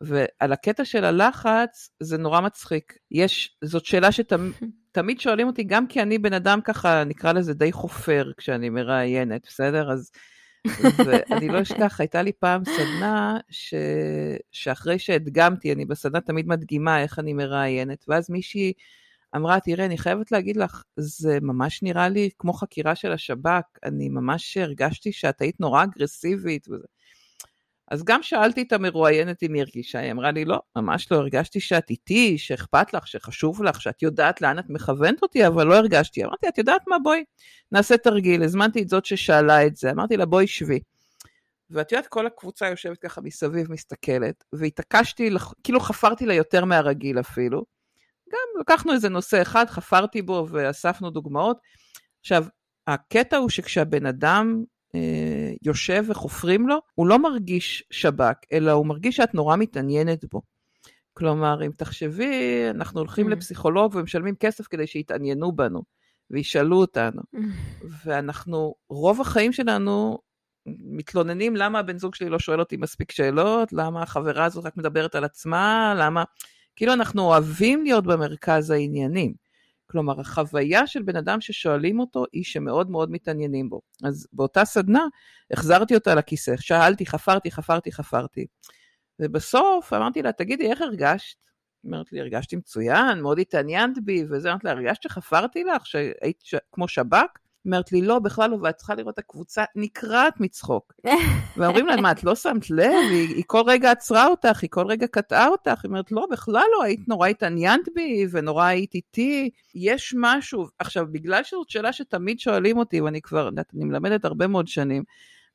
ועל הקטע של הלחץ, זה נורא מצחיק. יש, זאת שאלה שתמיד שואלים אותי, גם כי אני בן אדם ככה, נקרא לזה די חופר כשאני מראיינת, בסדר? אז ואני לא אשכח, הייתה לי פעם סדנה ש... שאחרי שהדגמתי, אני בסדנה תמיד מדגימה איך אני מראיינת, ואז מישהי אמרה, תראה, אני חייבת להגיד לך, זה ממש נראה לי כמו חקירה של השב"כ, אני ממש הרגשתי שאת היית נורא אגרסיבית וזה. אז גם שאלתי את המרואיינת אם היא הרגישה, היא אמרה לי, לא, ממש לא, הרגשתי שאת איתי, שאכפת לך, שחשוב לך, שאת יודעת לאן את מכוונת אותי, אבל לא הרגשתי. אמרתי, את יודעת מה, בואי, נעשה תרגיל. הזמנתי את זאת ששאלה את זה, אמרתי לה, בואי שבי. ואת יודעת, כל הקבוצה יושבת ככה מסביב, מסתכלת, והתעקשתי, כאילו חפרתי לה יותר מהרגיל אפילו. גם לקחנו איזה נושא אחד, חפרתי בו ואספנו דוגמאות. עכשיו, הקטע הוא שכשהבן אדם יושב וחופרים לו, הוא לא מרגיש שב"כ, אלא הוא מרגיש שאת נורא מתעניינת בו. כלומר, אם תחשבי, אנחנו הולכים mm. לפסיכולוג ומשלמים כסף כדי שיתעניינו בנו, וישאלו אותנו. Mm. ואנחנו, רוב החיים שלנו מתלוננים למה הבן זוג שלי לא שואל אותי מספיק שאלות, למה החברה הזאת רק מדברת על עצמה, למה... כאילו אנחנו אוהבים להיות במרכז העניינים. כלומר, החוויה של בן אדם ששואלים אותו היא שמאוד מאוד מתעניינים בו. אז באותה סדנה החזרתי אותה לכיסא, שאלתי, חפרתי, חפרתי, חפרתי. ובסוף אמרתי לה, תגידי, איך הרגשת? אומרת לי, הרגשתי מצוין, מאוד התעניינת בי, וזה, אמרתי לה, הרגשת שחפרתי לך, שהיית ש... כמו שב"כ? אומרת לי, לא, בכלל לא, ואת צריכה לראות את הקבוצה נקרעת מצחוק. ואומרים לה, מה, את לא שמת לב? היא, היא כל רגע עצרה אותך, היא כל רגע קטעה אותך. היא אומרת, לא, בכלל לא, היית נורא התעניינת בי, ונורא היית איתי. יש משהו, עכשיו, בגלל שזאת שאלה שתמיד שואלים אותי, ואני כבר, אני מלמדת הרבה מאוד שנים,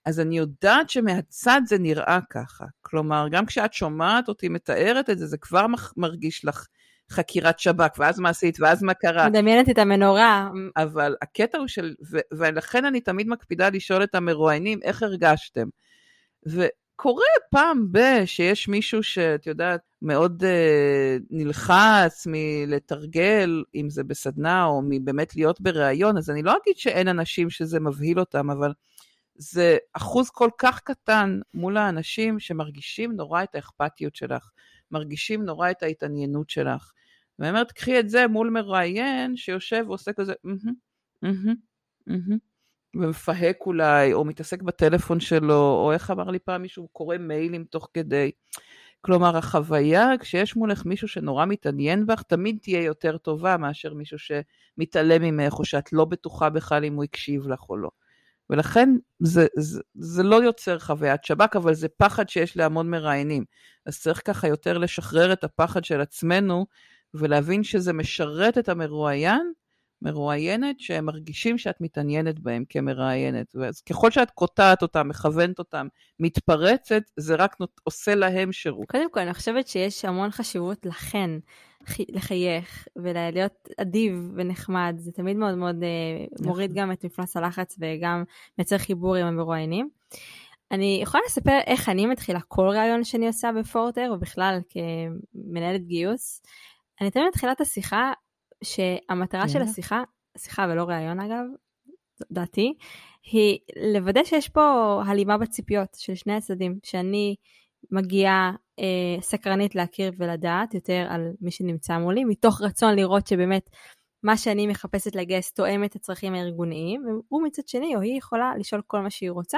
אז אני יודעת שמהצד זה נראה ככה. כלומר, גם כשאת שומעת אותי מתארת את זה, זה כבר מרגיש לך חקירת שב"כ, ואז מה עשית, ואז מה קרה. מדמיינת את המנורה. אבל הקטע הוא של, ו, ולכן אני תמיד מקפידה לשאול את המרואיינים, איך הרגשתם? וקורה פעם ב- שיש מישהו שאת יודעת, מאוד uh, נלחץ מלתרגל, אם זה בסדנה או מבאמת להיות בריאיון, אז אני לא אגיד שאין אנשים שזה מבהיל אותם, אבל זה אחוז כל כך קטן מול האנשים שמרגישים נורא את האכפתיות שלך, מרגישים נורא את ההתעניינות שלך. ואני אומרת, קחי את זה מול מראיין שיושב ועושה כזה, ומפהק אולי, או מתעסק בטלפון שלו, או איך אמר לי פעם מישהו, קורא מיילים תוך כדי. כלומר, החוויה, כשיש מולך מישהו שנורא מתעניין בך, תמיד תהיה יותר טובה מאשר מישהו שמתעלם ממך, או שאת לא בטוחה בכלל אם הוא הקשיב לך או לא. ולכן זה, זה, זה לא יוצר חוויית שב"כ, אבל זה פחד שיש להמון מראיינים. אז צריך ככה יותר לשחרר את הפחד של עצמנו, ולהבין שזה משרת את המרואיין, מרואיינת, שהם מרגישים שאת מתעניינת בהם כמראיינת. ואז ככל שאת קוטעת אותם, מכוונת אותם, מתפרצת, זה רק עושה להם שירות. קודם כל, אני חושבת שיש המון חשיבות לכן. לחייך ולהיות אדיב ונחמד, זה תמיד מאוד מאוד נכון. מוריד גם את מפלס הלחץ וגם מייצר חיבור עם המרואיינים. אני יכולה לספר איך אני מתחילה כל ראיון שאני עושה בפורטר, ובכלל כמנהלת גיוס. אני תמיד מתחילה את השיחה, שהמטרה של השיחה, שיחה ולא ראיון אגב, דעתי, היא לוודא שיש פה הלימה בציפיות של שני הצדדים, שאני מגיעה אה, סקרנית להכיר ולדעת יותר על מי שנמצא מולי, מתוך רצון לראות שבאמת מה שאני מחפשת לגייס תואם את הצרכים הארגוניים, והוא מצד שני, או היא יכולה לשאול כל מה שהיא רוצה,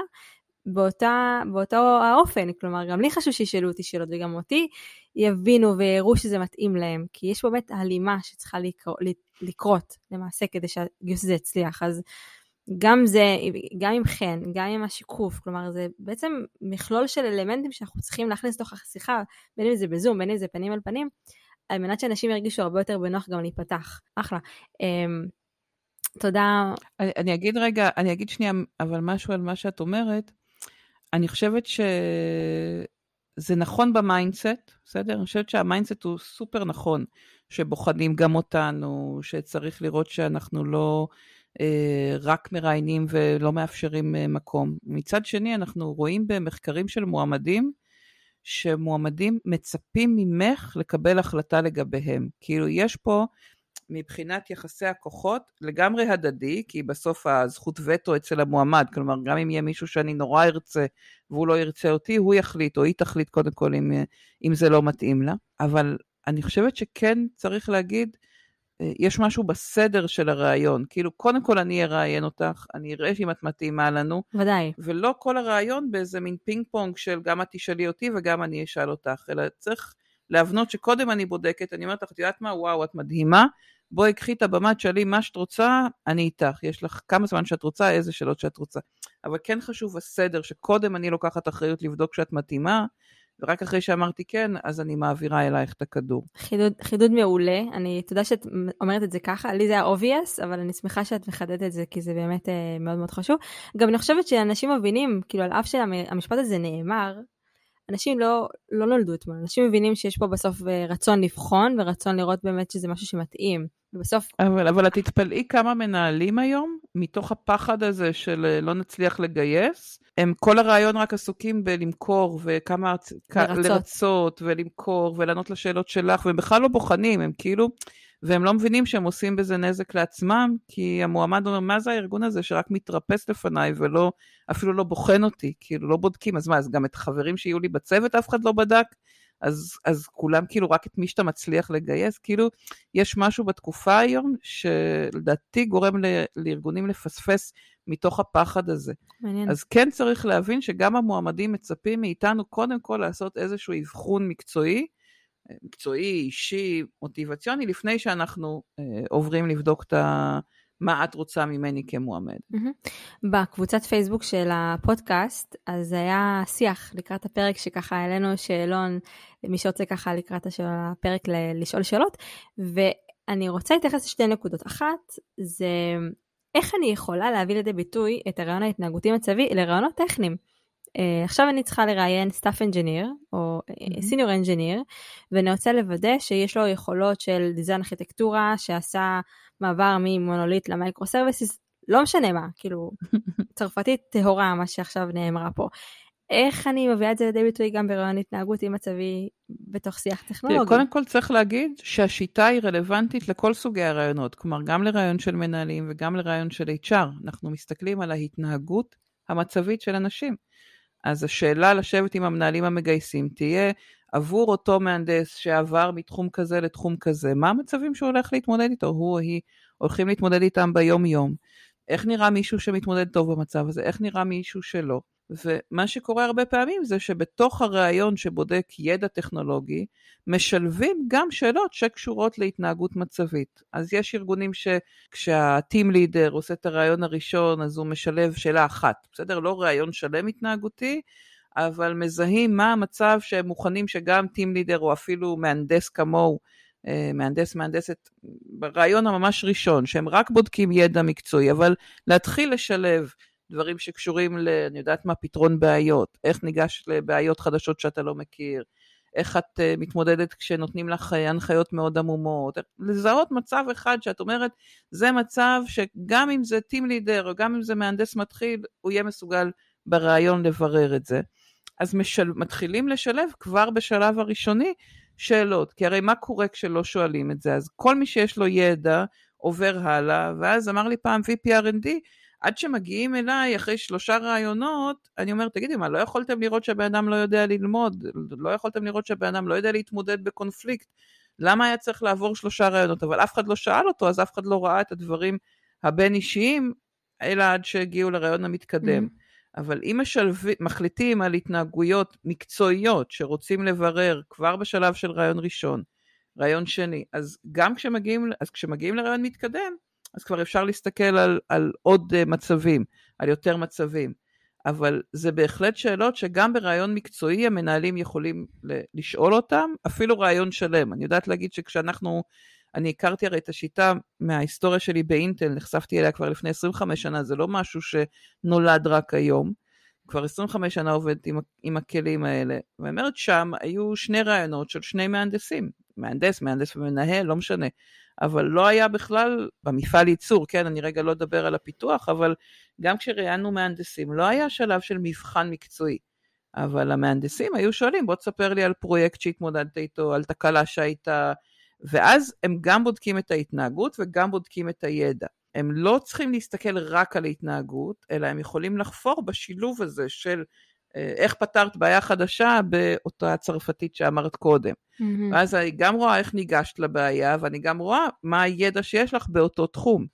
באותה, באותו האופן, כלומר גם לי חשוב שישאלו אותי שאלות וגם אותי יבינו ויראו שזה מתאים להם, כי יש באמת הלימה שצריכה לקרות, לקרות למעשה כדי שהגיוס הזה יצליח, אז גם זה, גם עם חן, גם עם השיקוף, כלומר זה בעצם מכלול של אלמנטים שאנחנו צריכים להכניס לתוך השיחה, בין אם זה בזום, בין אם זה פנים על פנים, על מנת שאנשים ירגישו הרבה יותר בנוח גם להיפתח. אחלה. Um, תודה. אני, אני אגיד רגע, אני אגיד שנייה, אבל משהו על מה שאת אומרת. אני חושבת שזה נכון ב mindset, בסדר? אני חושבת שה mindset הוא סופר נכון, שבוחנים גם אותנו, שצריך לראות שאנחנו לא רק מראיינים ולא מאפשרים אה, מקום. מצד שני, אנחנו רואים במחקרים של מועמדים, שמועמדים מצפים ממך לקבל החלטה לגביהם. כאילו, יש פה מבחינת יחסי הכוחות לגמרי הדדי, כי בסוף הזכות וטו אצל המועמד, כלומר גם אם יהיה מישהו שאני נורא ארצה והוא לא ירצה אותי, הוא יחליט או היא תחליט קודם כל אם, אם זה לא מתאים לה, אבל אני חושבת שכן צריך להגיד, אה, יש משהו בסדר של הראיון, כאילו קודם כל אני אראיין אותך, אני אראה אם את מתאימה לנו. ודאי. ולא כל הראיון באיזה מין פינג פונג של גם את תשאלי אותי וגם אני אשאל אותך, אלא צריך להבנות שקודם אני בודקת, אני אומרת לך, את יודעת מה, וואו, את מדהימה, בואי קחי את הבמה, תשאלי מה שאת רוצה, אני איתך. יש לך כמה זמן שאת רוצה, איזה שאלות שאת רוצה. אבל כן חשוב הסדר, שקודם אני לוקחת אחריות לבדוק שאת מתאימה, ורק אחרי שאמרתי כן, אז אני מעבירה אלייך את הכדור. חידוד, חידוד מעולה, אני, תודה שאת אומרת את זה ככה, לי זה היה obvious, אבל אני שמחה שאת מחדדת את זה, כי זה באמת אה, מאוד מאוד חשוב. גם אני חושבת שאנשים מבינים, כאילו על אף שהמשפט הזה נאמר, אנשים לא, לא נולדו אתמול, אנשים מבינים שיש פה בסוף אה, רצון לבחון ורצון לראות באמת שזה משהו שמתאים. ובסוף... אבל, אבל את תתפלאי כמה מנהלים היום, מתוך הפחד הזה של אה, לא נצליח לגייס, הם כל הרעיון רק עסוקים בלמכור וכמה... לרצות. לרצות ולמכור ולענות לשאלות שלך, והם בכלל לא בוחנים, הם כאילו... והם לא מבינים שהם עושים בזה נזק לעצמם, כי המועמד אומר, מה זה הארגון הזה שרק מתרפס לפניי ולא, אפילו לא בוחן אותי, כאילו לא בודקים, אז מה, אז גם את החברים שיהיו לי בצוות אף אחד לא בדק? אז, אז כולם כאילו רק את מי שאתה מצליח לגייס, כאילו יש משהו בתקופה היום שלדעתי גורם ל, לארגונים לפספס מתוך הפחד הזה. מעניין. אז כן צריך להבין שגם המועמדים מצפים מאיתנו קודם כל לעשות איזשהו אבחון מקצועי, מקצועי, אישי, מוטיבציוני, לפני שאנחנו אה, עוברים לבדוק את ה... מה את רוצה ממני כמועמד. Mm-hmm. בקבוצת פייסבוק של הפודקאסט, אז היה שיח לקראת הפרק שככה העלינו שאלון למי שרוצה ככה לקראת הפרק לשאול שאלות, ואני רוצה להתייחס לשתי נקודות. אחת, זה איך אני יכולה להביא לידי ביטוי את הראיון ההתנהגותי מצבי לראיונות טכניים. Uh, עכשיו אני צריכה לראיין staff engineer או senior mm-hmm. engineer ואני רוצה לוודא שיש לו יכולות של design ארכיטקטורה שעשה מעבר מ monolith ל microservices לא משנה מה כאילו צרפתית טהורה מה שעכשיו נאמרה פה. איך אני מביאה את זה לידי ביטוי גם בראיון התנהגותי מצבי בתוך שיח טכנולוגי? קודם כל צריך להגיד שהשיטה היא רלוונטית לכל סוגי הראיונות, כלומר גם לראיון של מנהלים וגם לראיון של HR. אנחנו מסתכלים על ההתנהגות המצבית של אנשים. אז השאלה לשבת עם המנהלים המגייסים תהיה עבור אותו מהנדס שעבר מתחום כזה לתחום כזה, מה המצבים שהוא הולך להתמודד איתו, הוא או היא הולכים להתמודד איתם ביום יום. איך נראה מישהו שמתמודד טוב במצב הזה, איך נראה מישהו שלא. ומה שקורה הרבה פעמים זה שבתוך הראיון שבודק ידע טכנולוגי, משלבים גם שאלות שקשורות להתנהגות מצבית. אז יש ארגונים שכשהטים לידר עושה את הראיון הראשון, אז הוא משלב שאלה אחת, בסדר? לא ראיון שלם התנהגותי, אבל מזהים מה המצב שהם מוכנים שגם טים לידר או אפילו מהנדס כמוהו, אה, מהנדס, מהנדסת, ברעיון הממש ראשון, שהם רק בודקים ידע מקצועי, אבל להתחיל לשלב דברים שקשורים ל... אני יודעת מה, פתרון בעיות, איך ניגש לבעיות חדשות שאתה לא מכיר, איך את uh, מתמודדת כשנותנים לך אה, הנחיות מאוד עמומות, לזהות מצב אחד שאת אומרת, זה מצב שגם אם זה טים לידר או גם אם זה מהנדס מתחיל, הוא יהיה מסוגל ברעיון לברר את זה. אז משל... מתחילים לשלב כבר בשלב הראשוני שאלות, כי הרי מה קורה כשלא שואלים את זה? אז כל מי שיש לו ידע עובר הלאה, ואז אמר לי פעם VPRND, עד שמגיעים אליי אחרי שלושה ראיונות, אני אומר, תגידי, מה, לא יכולתם לראות שהבן אדם לא יודע ללמוד? לא יכולתם לראות שהבן אדם לא יודע להתמודד בקונפליקט? למה היה צריך לעבור שלושה ראיונות? אבל אף אחד לא שאל אותו, אז אף אחד לא ראה את הדברים הבין-אישיים, אלא עד שהגיעו לראיון המתקדם. Mm-hmm. אבל אם משלב... מחליטים על התנהגויות מקצועיות שרוצים לברר כבר בשלב של ראיון ראשון, ראיון שני, אז גם כשמגיעים, אז כשמגיעים לראיון מתקדם, אז כבר אפשר להסתכל על, על עוד אה, מצבים, על יותר מצבים. אבל זה בהחלט שאלות שגם ברעיון מקצועי המנהלים יכולים לשאול אותם, אפילו רעיון שלם. אני יודעת להגיד שכשאנחנו, אני הכרתי הרי את השיטה מההיסטוריה שלי באינטל, נחשפתי אליה כבר לפני 25 שנה, זה לא משהו שנולד רק היום. כבר 25 שנה עובדת עם, עם הכלים האלה. ואני אומרת, שם היו שני רעיונות של שני מהנדסים. מהנדס, מהנדס ומנהל, לא משנה. אבל לא היה בכלל במפעל ייצור, כן, אני רגע לא אדבר על הפיתוח, אבל גם כשראיינו מהנדסים, לא היה שלב של מבחן מקצועי. אבל המהנדסים היו שואלים, בוא תספר לי על פרויקט שהתמודדת איתו, על תקלה שהייתה, ואז הם גם בודקים את ההתנהגות וגם בודקים את הידע. הם לא צריכים להסתכל רק על ההתנהגות, אלא הם יכולים לחפור בשילוב הזה של איך פתרת בעיה חדשה באותה הצרפתית שאמרת קודם. Mm-hmm. ואז אני גם רואה איך ניגשת לבעיה, ואני גם רואה מה הידע שיש לך באותו תחום.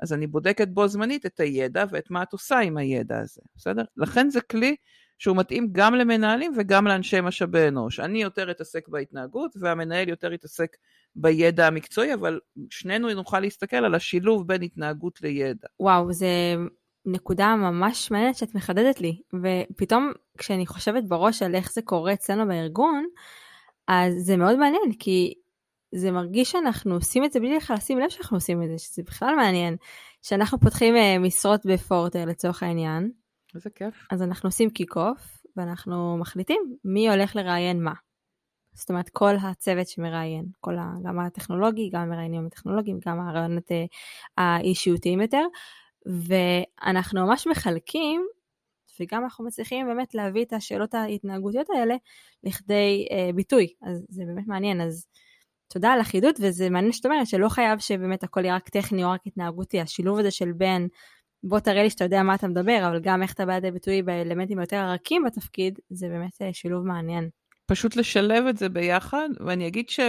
אז אני בודקת בו זמנית את הידע ואת מה את עושה עם הידע הזה, בסדר? לכן זה כלי שהוא מתאים גם למנהלים וגם לאנשי משאבי אנוש. אני יותר אתעסק בהתנהגות והמנהל יותר יתעסק בידע המקצועי, אבל שנינו נוכל להסתכל על השילוב בין התנהגות לידע. וואו, זה נקודה ממש מעניינת שאת מחדדת לי, ופתאום כשאני חושבת בראש על איך זה קורה אצלנו בארגון, אז זה מאוד מעניין, כי זה מרגיש שאנחנו עושים את זה בלי בכלל לשים לב שאנחנו עושים את זה, שזה בכלל מעניין. שאנחנו פותחים uh, משרות בפורטר לצורך העניין. איזה כיף. אז אנחנו עושים קיק אוף, ואנחנו מחליטים מי הולך לראיין מה. זאת אומרת, כל הצוות שמראיין, כל ה, גם הטכנולוגי, גם המראיינים הטכנולוגיים, גם הרעיונות uh, האישיותיים יותר, ואנחנו ממש מחלקים, וגם אנחנו מצליחים באמת להביא את השאלות ההתנהגותיות האלה לכדי uh, ביטוי, אז זה באמת מעניין, אז תודה על החידוד, וזה מעניין שאת אומרת שלא חייב שבאמת הכל יהיה רק טכני או רק התנהגותי, השילוב הזה של בין בוא תראה לי שאתה יודע מה אתה מדבר, אבל גם איך אתה בא לידי ביטוי באלמנטים היותר רכים בתפקיד, זה באמת אה, שילוב מעניין. פשוט לשלב את זה ביחד, ואני אגיד ש...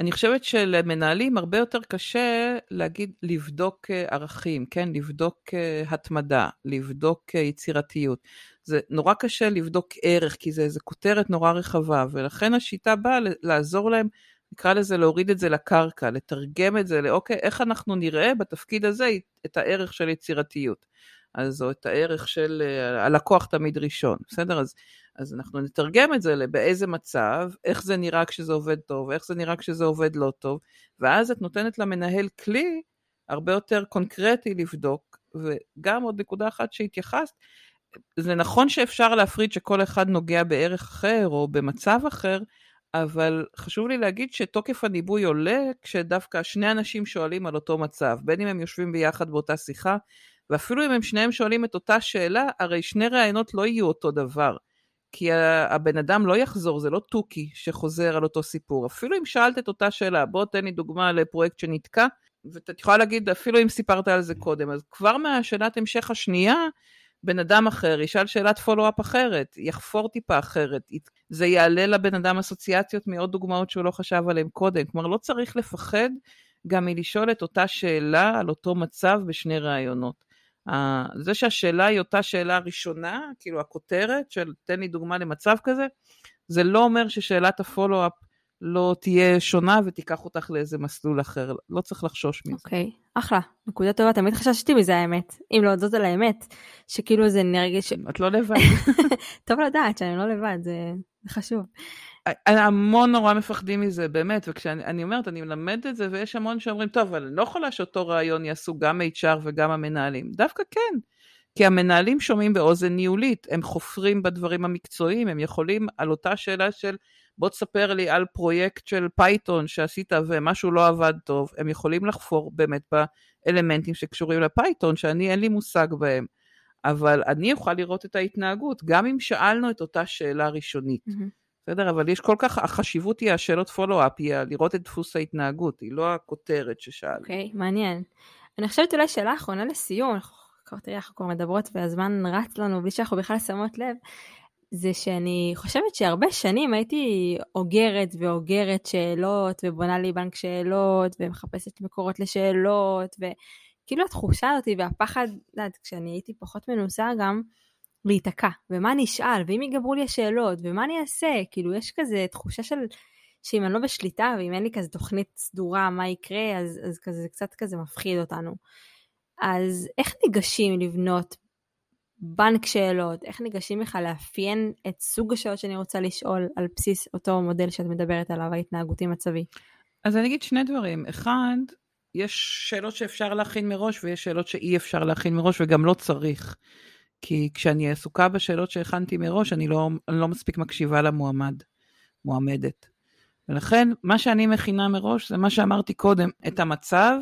אני חושבת שלמנהלים הרבה יותר קשה להגיד, לבדוק אה, ערכים, כן? לבדוק אה, התמדה, לבדוק אה, יצירתיות. זה נורא קשה לבדוק ערך, כי זה איזו כותרת נורא רחבה, ולכן השיטה באה לעזור להם, נקרא לזה להוריד את זה לקרקע, לתרגם את זה לאוקיי, איך אנחנו נראה בתפקיד הזה את הערך של יצירתיות. אז או את הערך של הלקוח תמיד ראשון, בסדר? אז אז אנחנו נתרגם את זה לבאיזה מצב, איך זה נראה כשזה עובד טוב, איך זה נראה כשזה עובד לא טוב, ואז את נותנת למנהל כלי הרבה יותר קונקרטי לבדוק, וגם עוד נקודה אחת שהתייחסת, זה נכון שאפשר להפריד שכל אחד נוגע בערך אחר או במצב אחר, אבל חשוב לי להגיד שתוקף הניבוי עולה כשדווקא שני אנשים שואלים על אותו מצב, בין אם הם יושבים ביחד באותה שיחה, ואפילו אם הם שניהם שואלים את אותה שאלה, הרי שני ראיונות לא יהיו אותו דבר. כי הבן אדם לא יחזור, זה לא תוכי שחוזר על אותו סיפור. אפילו אם שאלת את אותה שאלה, בוא תן לי דוגמה לפרויקט שנתקע, ואת יכולה להגיד, אפילו אם סיפרת על זה קודם, אז כבר מהשאלת המשך השנייה, בן אדם אחר ישאל שאלת פולו-אפ אחרת, יחפור טיפה אחרת, זה יעלה לבן אדם אסוציאציות מעוד דוגמאות שהוא לא חשב עליהן קודם. כלומר, לא צריך לפחד גם מלשאול את אותה שאלה על אותו מצב בשני ראיונות. זה שהשאלה היא אותה שאלה ראשונה, כאילו הכותרת של תן לי דוגמה למצב כזה, זה לא אומר ששאלת הפולו-אפ לא תהיה שונה ותיקח אותך לאיזה מסלול אחר, לא צריך לחשוש מזה. אוקיי, okay, אחלה, נקודה טובה, תמיד חששתי מזה האמת, אם להודות על האמת, שכאילו זה נרגש... את לא לבד. טוב לדעת שאני לא לבד, זה, זה חשוב. המון נורא מפחדים מזה, באמת, וכשאני אומרת, אני מלמדת את זה, ויש המון שאומרים, טוב, אבל אני לא יכולה שאותו ראיון יעשו גם HR וגם המנהלים. דווקא כן, כי המנהלים שומעים באוזן ניהולית, הם חופרים בדברים המקצועיים, הם יכולים על אותה שאלה של, בוא תספר לי על פרויקט של Python שעשית ומשהו לא עבד טוב, הם יכולים לחפור באמת באלמנטים שקשורים לפייתון, שאני אין לי מושג בהם. אבל אני אוכל לראות את ההתנהגות, גם אם שאלנו את אותה שאלה ראשונית. Mm-hmm. בסדר? אבל יש כל כך, החשיבות היא השאלות פולו-אפ, היא לראות את דפוס ההתנהגות, היא לא הכותרת ששאל. אוקיי, okay, מעניין. אני חושבת אולי שאלה אחרונה לסיום, כבר תראי, אנחנו כבר מדברות והזמן רץ לנו בלי שאנחנו בכלל שמות לב, זה שאני חושבת שהרבה שנים הייתי אוגרת ואוגרת שאלות ובונה לי בנק שאלות ומחפשת מקורות לשאלות וכאילו התחושה הזאת והפחד, יודעת, כשאני הייתי פחות מנוסה גם, להיתקע, ומה אני אשאל, ואם ייגמרו לי השאלות, ומה אני אעשה, כאילו יש כזה תחושה של, שאם אני לא בשליטה, ואם אין לי כזה תוכנית סדורה מה יקרה, אז, אז כזה, זה קצת כזה מפחיד אותנו. אז איך ניגשים לבנות בנק שאלות, איך ניגשים בכלל לאפיין את סוג השאלות שאני רוצה לשאול על בסיס אותו מודל שאת מדברת עליו, ההתנהגותי מצבי? אז אני אגיד שני דברים. אחד, יש שאלות שאפשר להכין מראש ויש שאלות שאי אפשר להכין מראש וגם לא צריך. כי כשאני עסוקה בשאלות שהכנתי מראש, אני לא, אני לא מספיק מקשיבה למועמד, מועמדת. ולכן, מה שאני מכינה מראש זה מה שאמרתי קודם, את המצב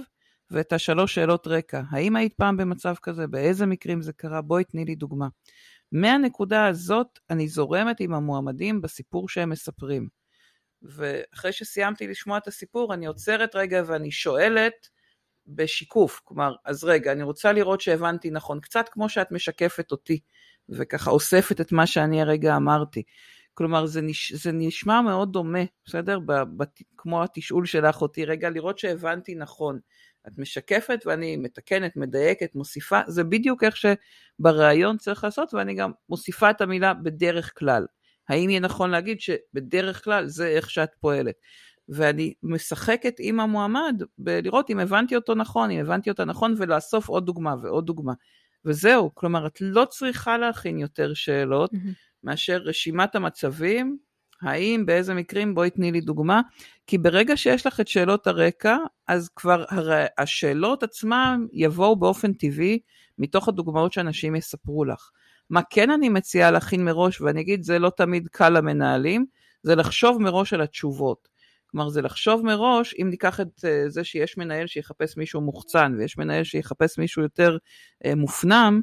ואת השלוש שאלות רקע. האם היית פעם במצב כזה? באיזה מקרים זה קרה? בואי תני לי דוגמה. מהנקודה הזאת אני זורמת עם המועמדים בסיפור שהם מספרים. ואחרי שסיימתי לשמוע את הסיפור, אני עוצרת רגע ואני שואלת, בשיקוף, כלומר, אז רגע, אני רוצה לראות שהבנתי נכון, קצת כמו שאת משקפת אותי, וככה אוספת את מה שאני הרגע אמרתי. כלומר, זה, נש, זה נשמע מאוד דומה, בסדר? ב, ב, כמו התשאול שלך אותי, רגע, לראות שהבנתי נכון. את משקפת ואני מתקנת, מדייקת, מוסיפה, זה בדיוק איך שבריאיון צריך לעשות, ואני גם מוסיפה את המילה בדרך כלל. האם יהיה נכון להגיד שבדרך כלל זה איך שאת פועלת? ואני משחקת עם המועמד בלראות אם הבנתי אותו נכון, אם הבנתי אותה נכון, ולאסוף עוד דוגמה ועוד דוגמה. וזהו, כלומר, את לא צריכה להכין יותר שאלות mm-hmm. מאשר רשימת המצבים, האם, באיזה מקרים, בואי תני לי דוגמה, כי ברגע שיש לך את שאלות הרקע, אז כבר הרי השאלות עצמן יבואו באופן טבעי מתוך הדוגמאות שאנשים יספרו לך. מה כן אני מציעה להכין מראש, ואני אגיד, זה לא תמיד קל למנהלים, זה לחשוב מראש על התשובות. כלומר זה לחשוב מראש, אם ניקח את uh, זה שיש מנהל שיחפש מישהו מוחצן ויש מנהל שיחפש מישהו יותר uh, מופנם,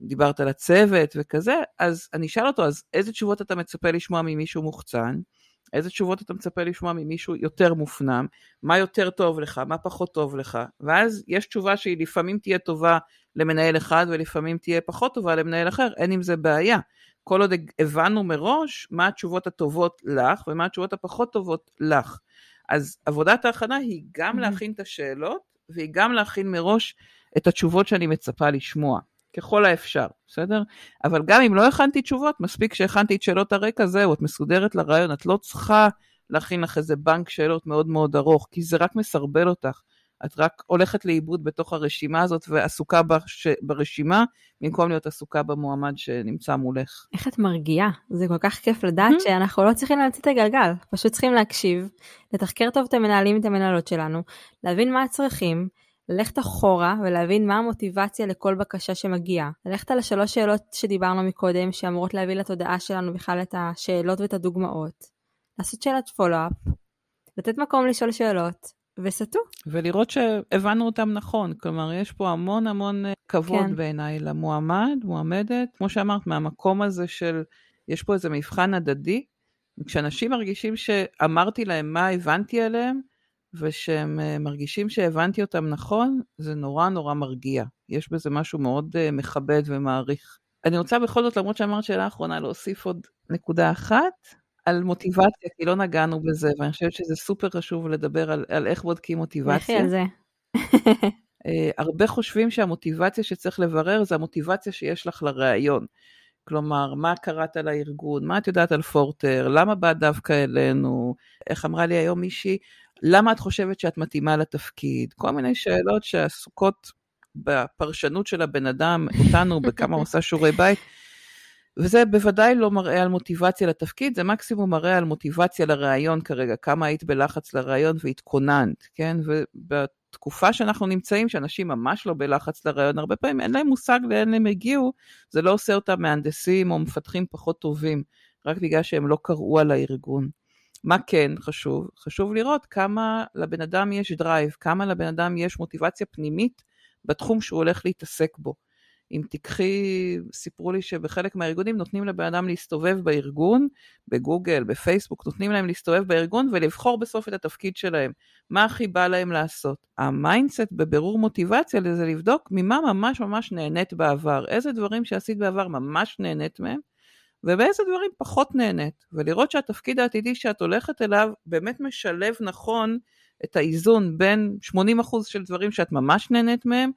דיברת על הצוות וכזה, אז אני אשאל אותו, אז איזה תשובות אתה מצפה לשמוע ממישהו מוחצן? איזה תשובות אתה מצפה לשמוע ממישהו יותר מופנם? מה יותר טוב לך? מה פחות טוב לך? ואז יש תשובה שהיא לפעמים תהיה טובה למנהל אחד ולפעמים תהיה פחות טובה למנהל אחר, אין עם זה בעיה. כל עוד הבנו מראש מה התשובות הטובות לך ומה התשובות הפחות טובות לך. אז עבודת ההכנה היא גם mm-hmm. להכין את השאלות, והיא גם להכין מראש את התשובות שאני מצפה לשמוע, ככל האפשר, בסדר? אבל גם אם לא הכנתי תשובות, מספיק שהכנתי את שאלות הרקע, זהו, את מסודרת לרעיון, את לא צריכה להכין לך איזה בנק שאלות מאוד מאוד ארוך, כי זה רק מסרבל אותך. את רק הולכת לאיבוד בתוך הרשימה הזאת ועסוקה בש... ברשימה, במקום להיות עסוקה במועמד שנמצא מולך. איך את מרגיעה? זה כל כך כיף לדעת mm-hmm. שאנחנו לא צריכים להמציא את הגלגל, פשוט צריכים להקשיב, לתחקר טוב את המנהלים ואת המנהלות שלנו, להבין מה הצרכים, ללכת אחורה ולהבין מה המוטיבציה לכל בקשה שמגיעה. ללכת על השלוש שאלות שדיברנו מקודם, שאמורות להביא לתודעה שלנו בכלל את השאלות ואת הדוגמאות. לעשות שאלת פולו-אפ, לתת מקום לשאול שאלות, וסטו. ולראות שהבנו אותם נכון, כלומר יש פה המון המון אה, כבוד כן. בעיניי למועמד, מועמדת, כמו שאמרת, מהמקום הזה של, יש פה איזה מבחן הדדי, כשאנשים מרגישים שאמרתי להם מה הבנתי עליהם, ושהם אה, מרגישים שהבנתי אותם נכון, זה נורא נורא מרגיע. יש בזה משהו מאוד uh, מכבד ומעריך. אני רוצה בכל זאת, למרות שאמרת שאלה אחרונה, להוסיף עוד נקודה אחת. על מוטיבציה, כי לא נגענו בזה, ואני חושבת שזה סופר חשוב לדבר על, על איך בודקים מוטיבציה. לכי על זה. uh, הרבה חושבים שהמוטיבציה שצריך לברר זה המוטיבציה שיש לך לראיון. כלומר, מה קראת לארגון, מה את יודעת על פורטר, למה באת דווקא אלינו, איך אמרה לי היום מישהי, למה את חושבת שאת מתאימה לתפקיד, כל מיני שאלות שעסוקות בפרשנות של הבן אדם, אותנו, בכמה עושה שיעורי בית. וזה בוודאי לא מראה על מוטיבציה לתפקיד, זה מקסימום מראה על מוטיבציה לראיון כרגע, כמה היית בלחץ לראיון והתכוננת, כן? ובתקופה שאנחנו נמצאים, שאנשים ממש לא בלחץ לראיון, הרבה פעמים אין להם מושג לאן הם הגיעו, זה לא עושה אותם מהנדסים או מפתחים פחות טובים, רק בגלל שהם לא קראו על הארגון. מה כן חשוב? חשוב לראות כמה לבן אדם יש drive, כמה לבן אדם יש מוטיבציה פנימית בתחום שהוא הולך להתעסק בו. אם תיקחי, סיפרו לי שבחלק מהארגונים נותנים לבן אדם להסתובב בארגון, בגוגל, בפייסבוק, נותנים להם להסתובב בארגון ולבחור בסוף את התפקיד שלהם. מה הכי בא להם לעשות? ה mindset בבירור מוטיבציה לזה לבדוק ממה ממש ממש נהנית בעבר. איזה דברים שעשית בעבר ממש נהנית מהם, ובאיזה דברים פחות נהנית. ולראות שהתפקיד העתידי שאת הולכת אליו באמת משלב נכון את האיזון בין 80% של דברים שאת ממש נהנית מהם,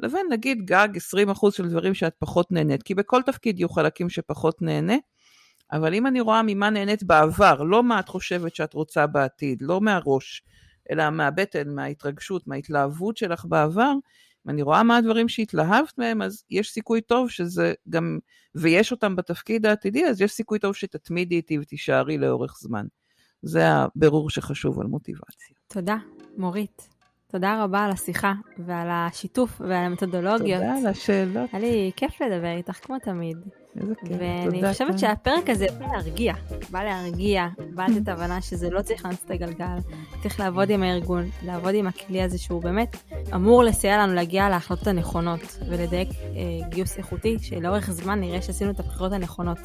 לבין נגיד גג 20% של דברים שאת פחות נהנית, כי בכל תפקיד יהיו חלקים שפחות נהנה, אבל אם אני רואה ממה נהנית בעבר, לא מה את חושבת שאת רוצה בעתיד, לא מהראש, אלא מהבטן, מההתרגשות, מההתלהבות שלך בעבר, אם אני רואה מה הדברים שהתלהבת מהם, אז יש סיכוי טוב שזה גם, ויש אותם בתפקיד העתידי, אז יש סיכוי טוב שתתמידי איתי ותישארי לאורך זמן. זה הבירור שחשוב על מוטיבציה. תודה, מורית. תודה רבה על השיחה ועל השיתוף ועל המתודולוגיות. תודה על השאלות. היה לי כיף לדבר איתך כמו תמיד. איזה כיף, ואני חושבת כאן. שהפרק הזה בא להרגיע, בא להרגיע, בא לתת הבנה שזה לא צריך להנס את הגלגל, צריך לעבוד עם הארגון, לעבוד עם הכלי הזה שהוא באמת אמור לסייע לנו להגיע להחלטות הנכונות ולדייק אה, גיוס איכותי, שלאורך זמן נראה שעשינו את הבחירות הנכונות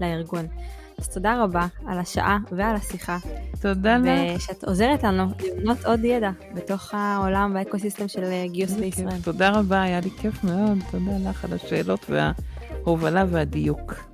לארגון. אז תודה רבה על השעה ועל השיחה. תודה לך. ושאת עוזרת לנו לבנות עוד ידע בתוך העולם והאקוסיסטם של אה, גיוס בישראל. תודה רבה, היה לי כיף מאוד. תודה לך על השאלות וההובלה והדיוק.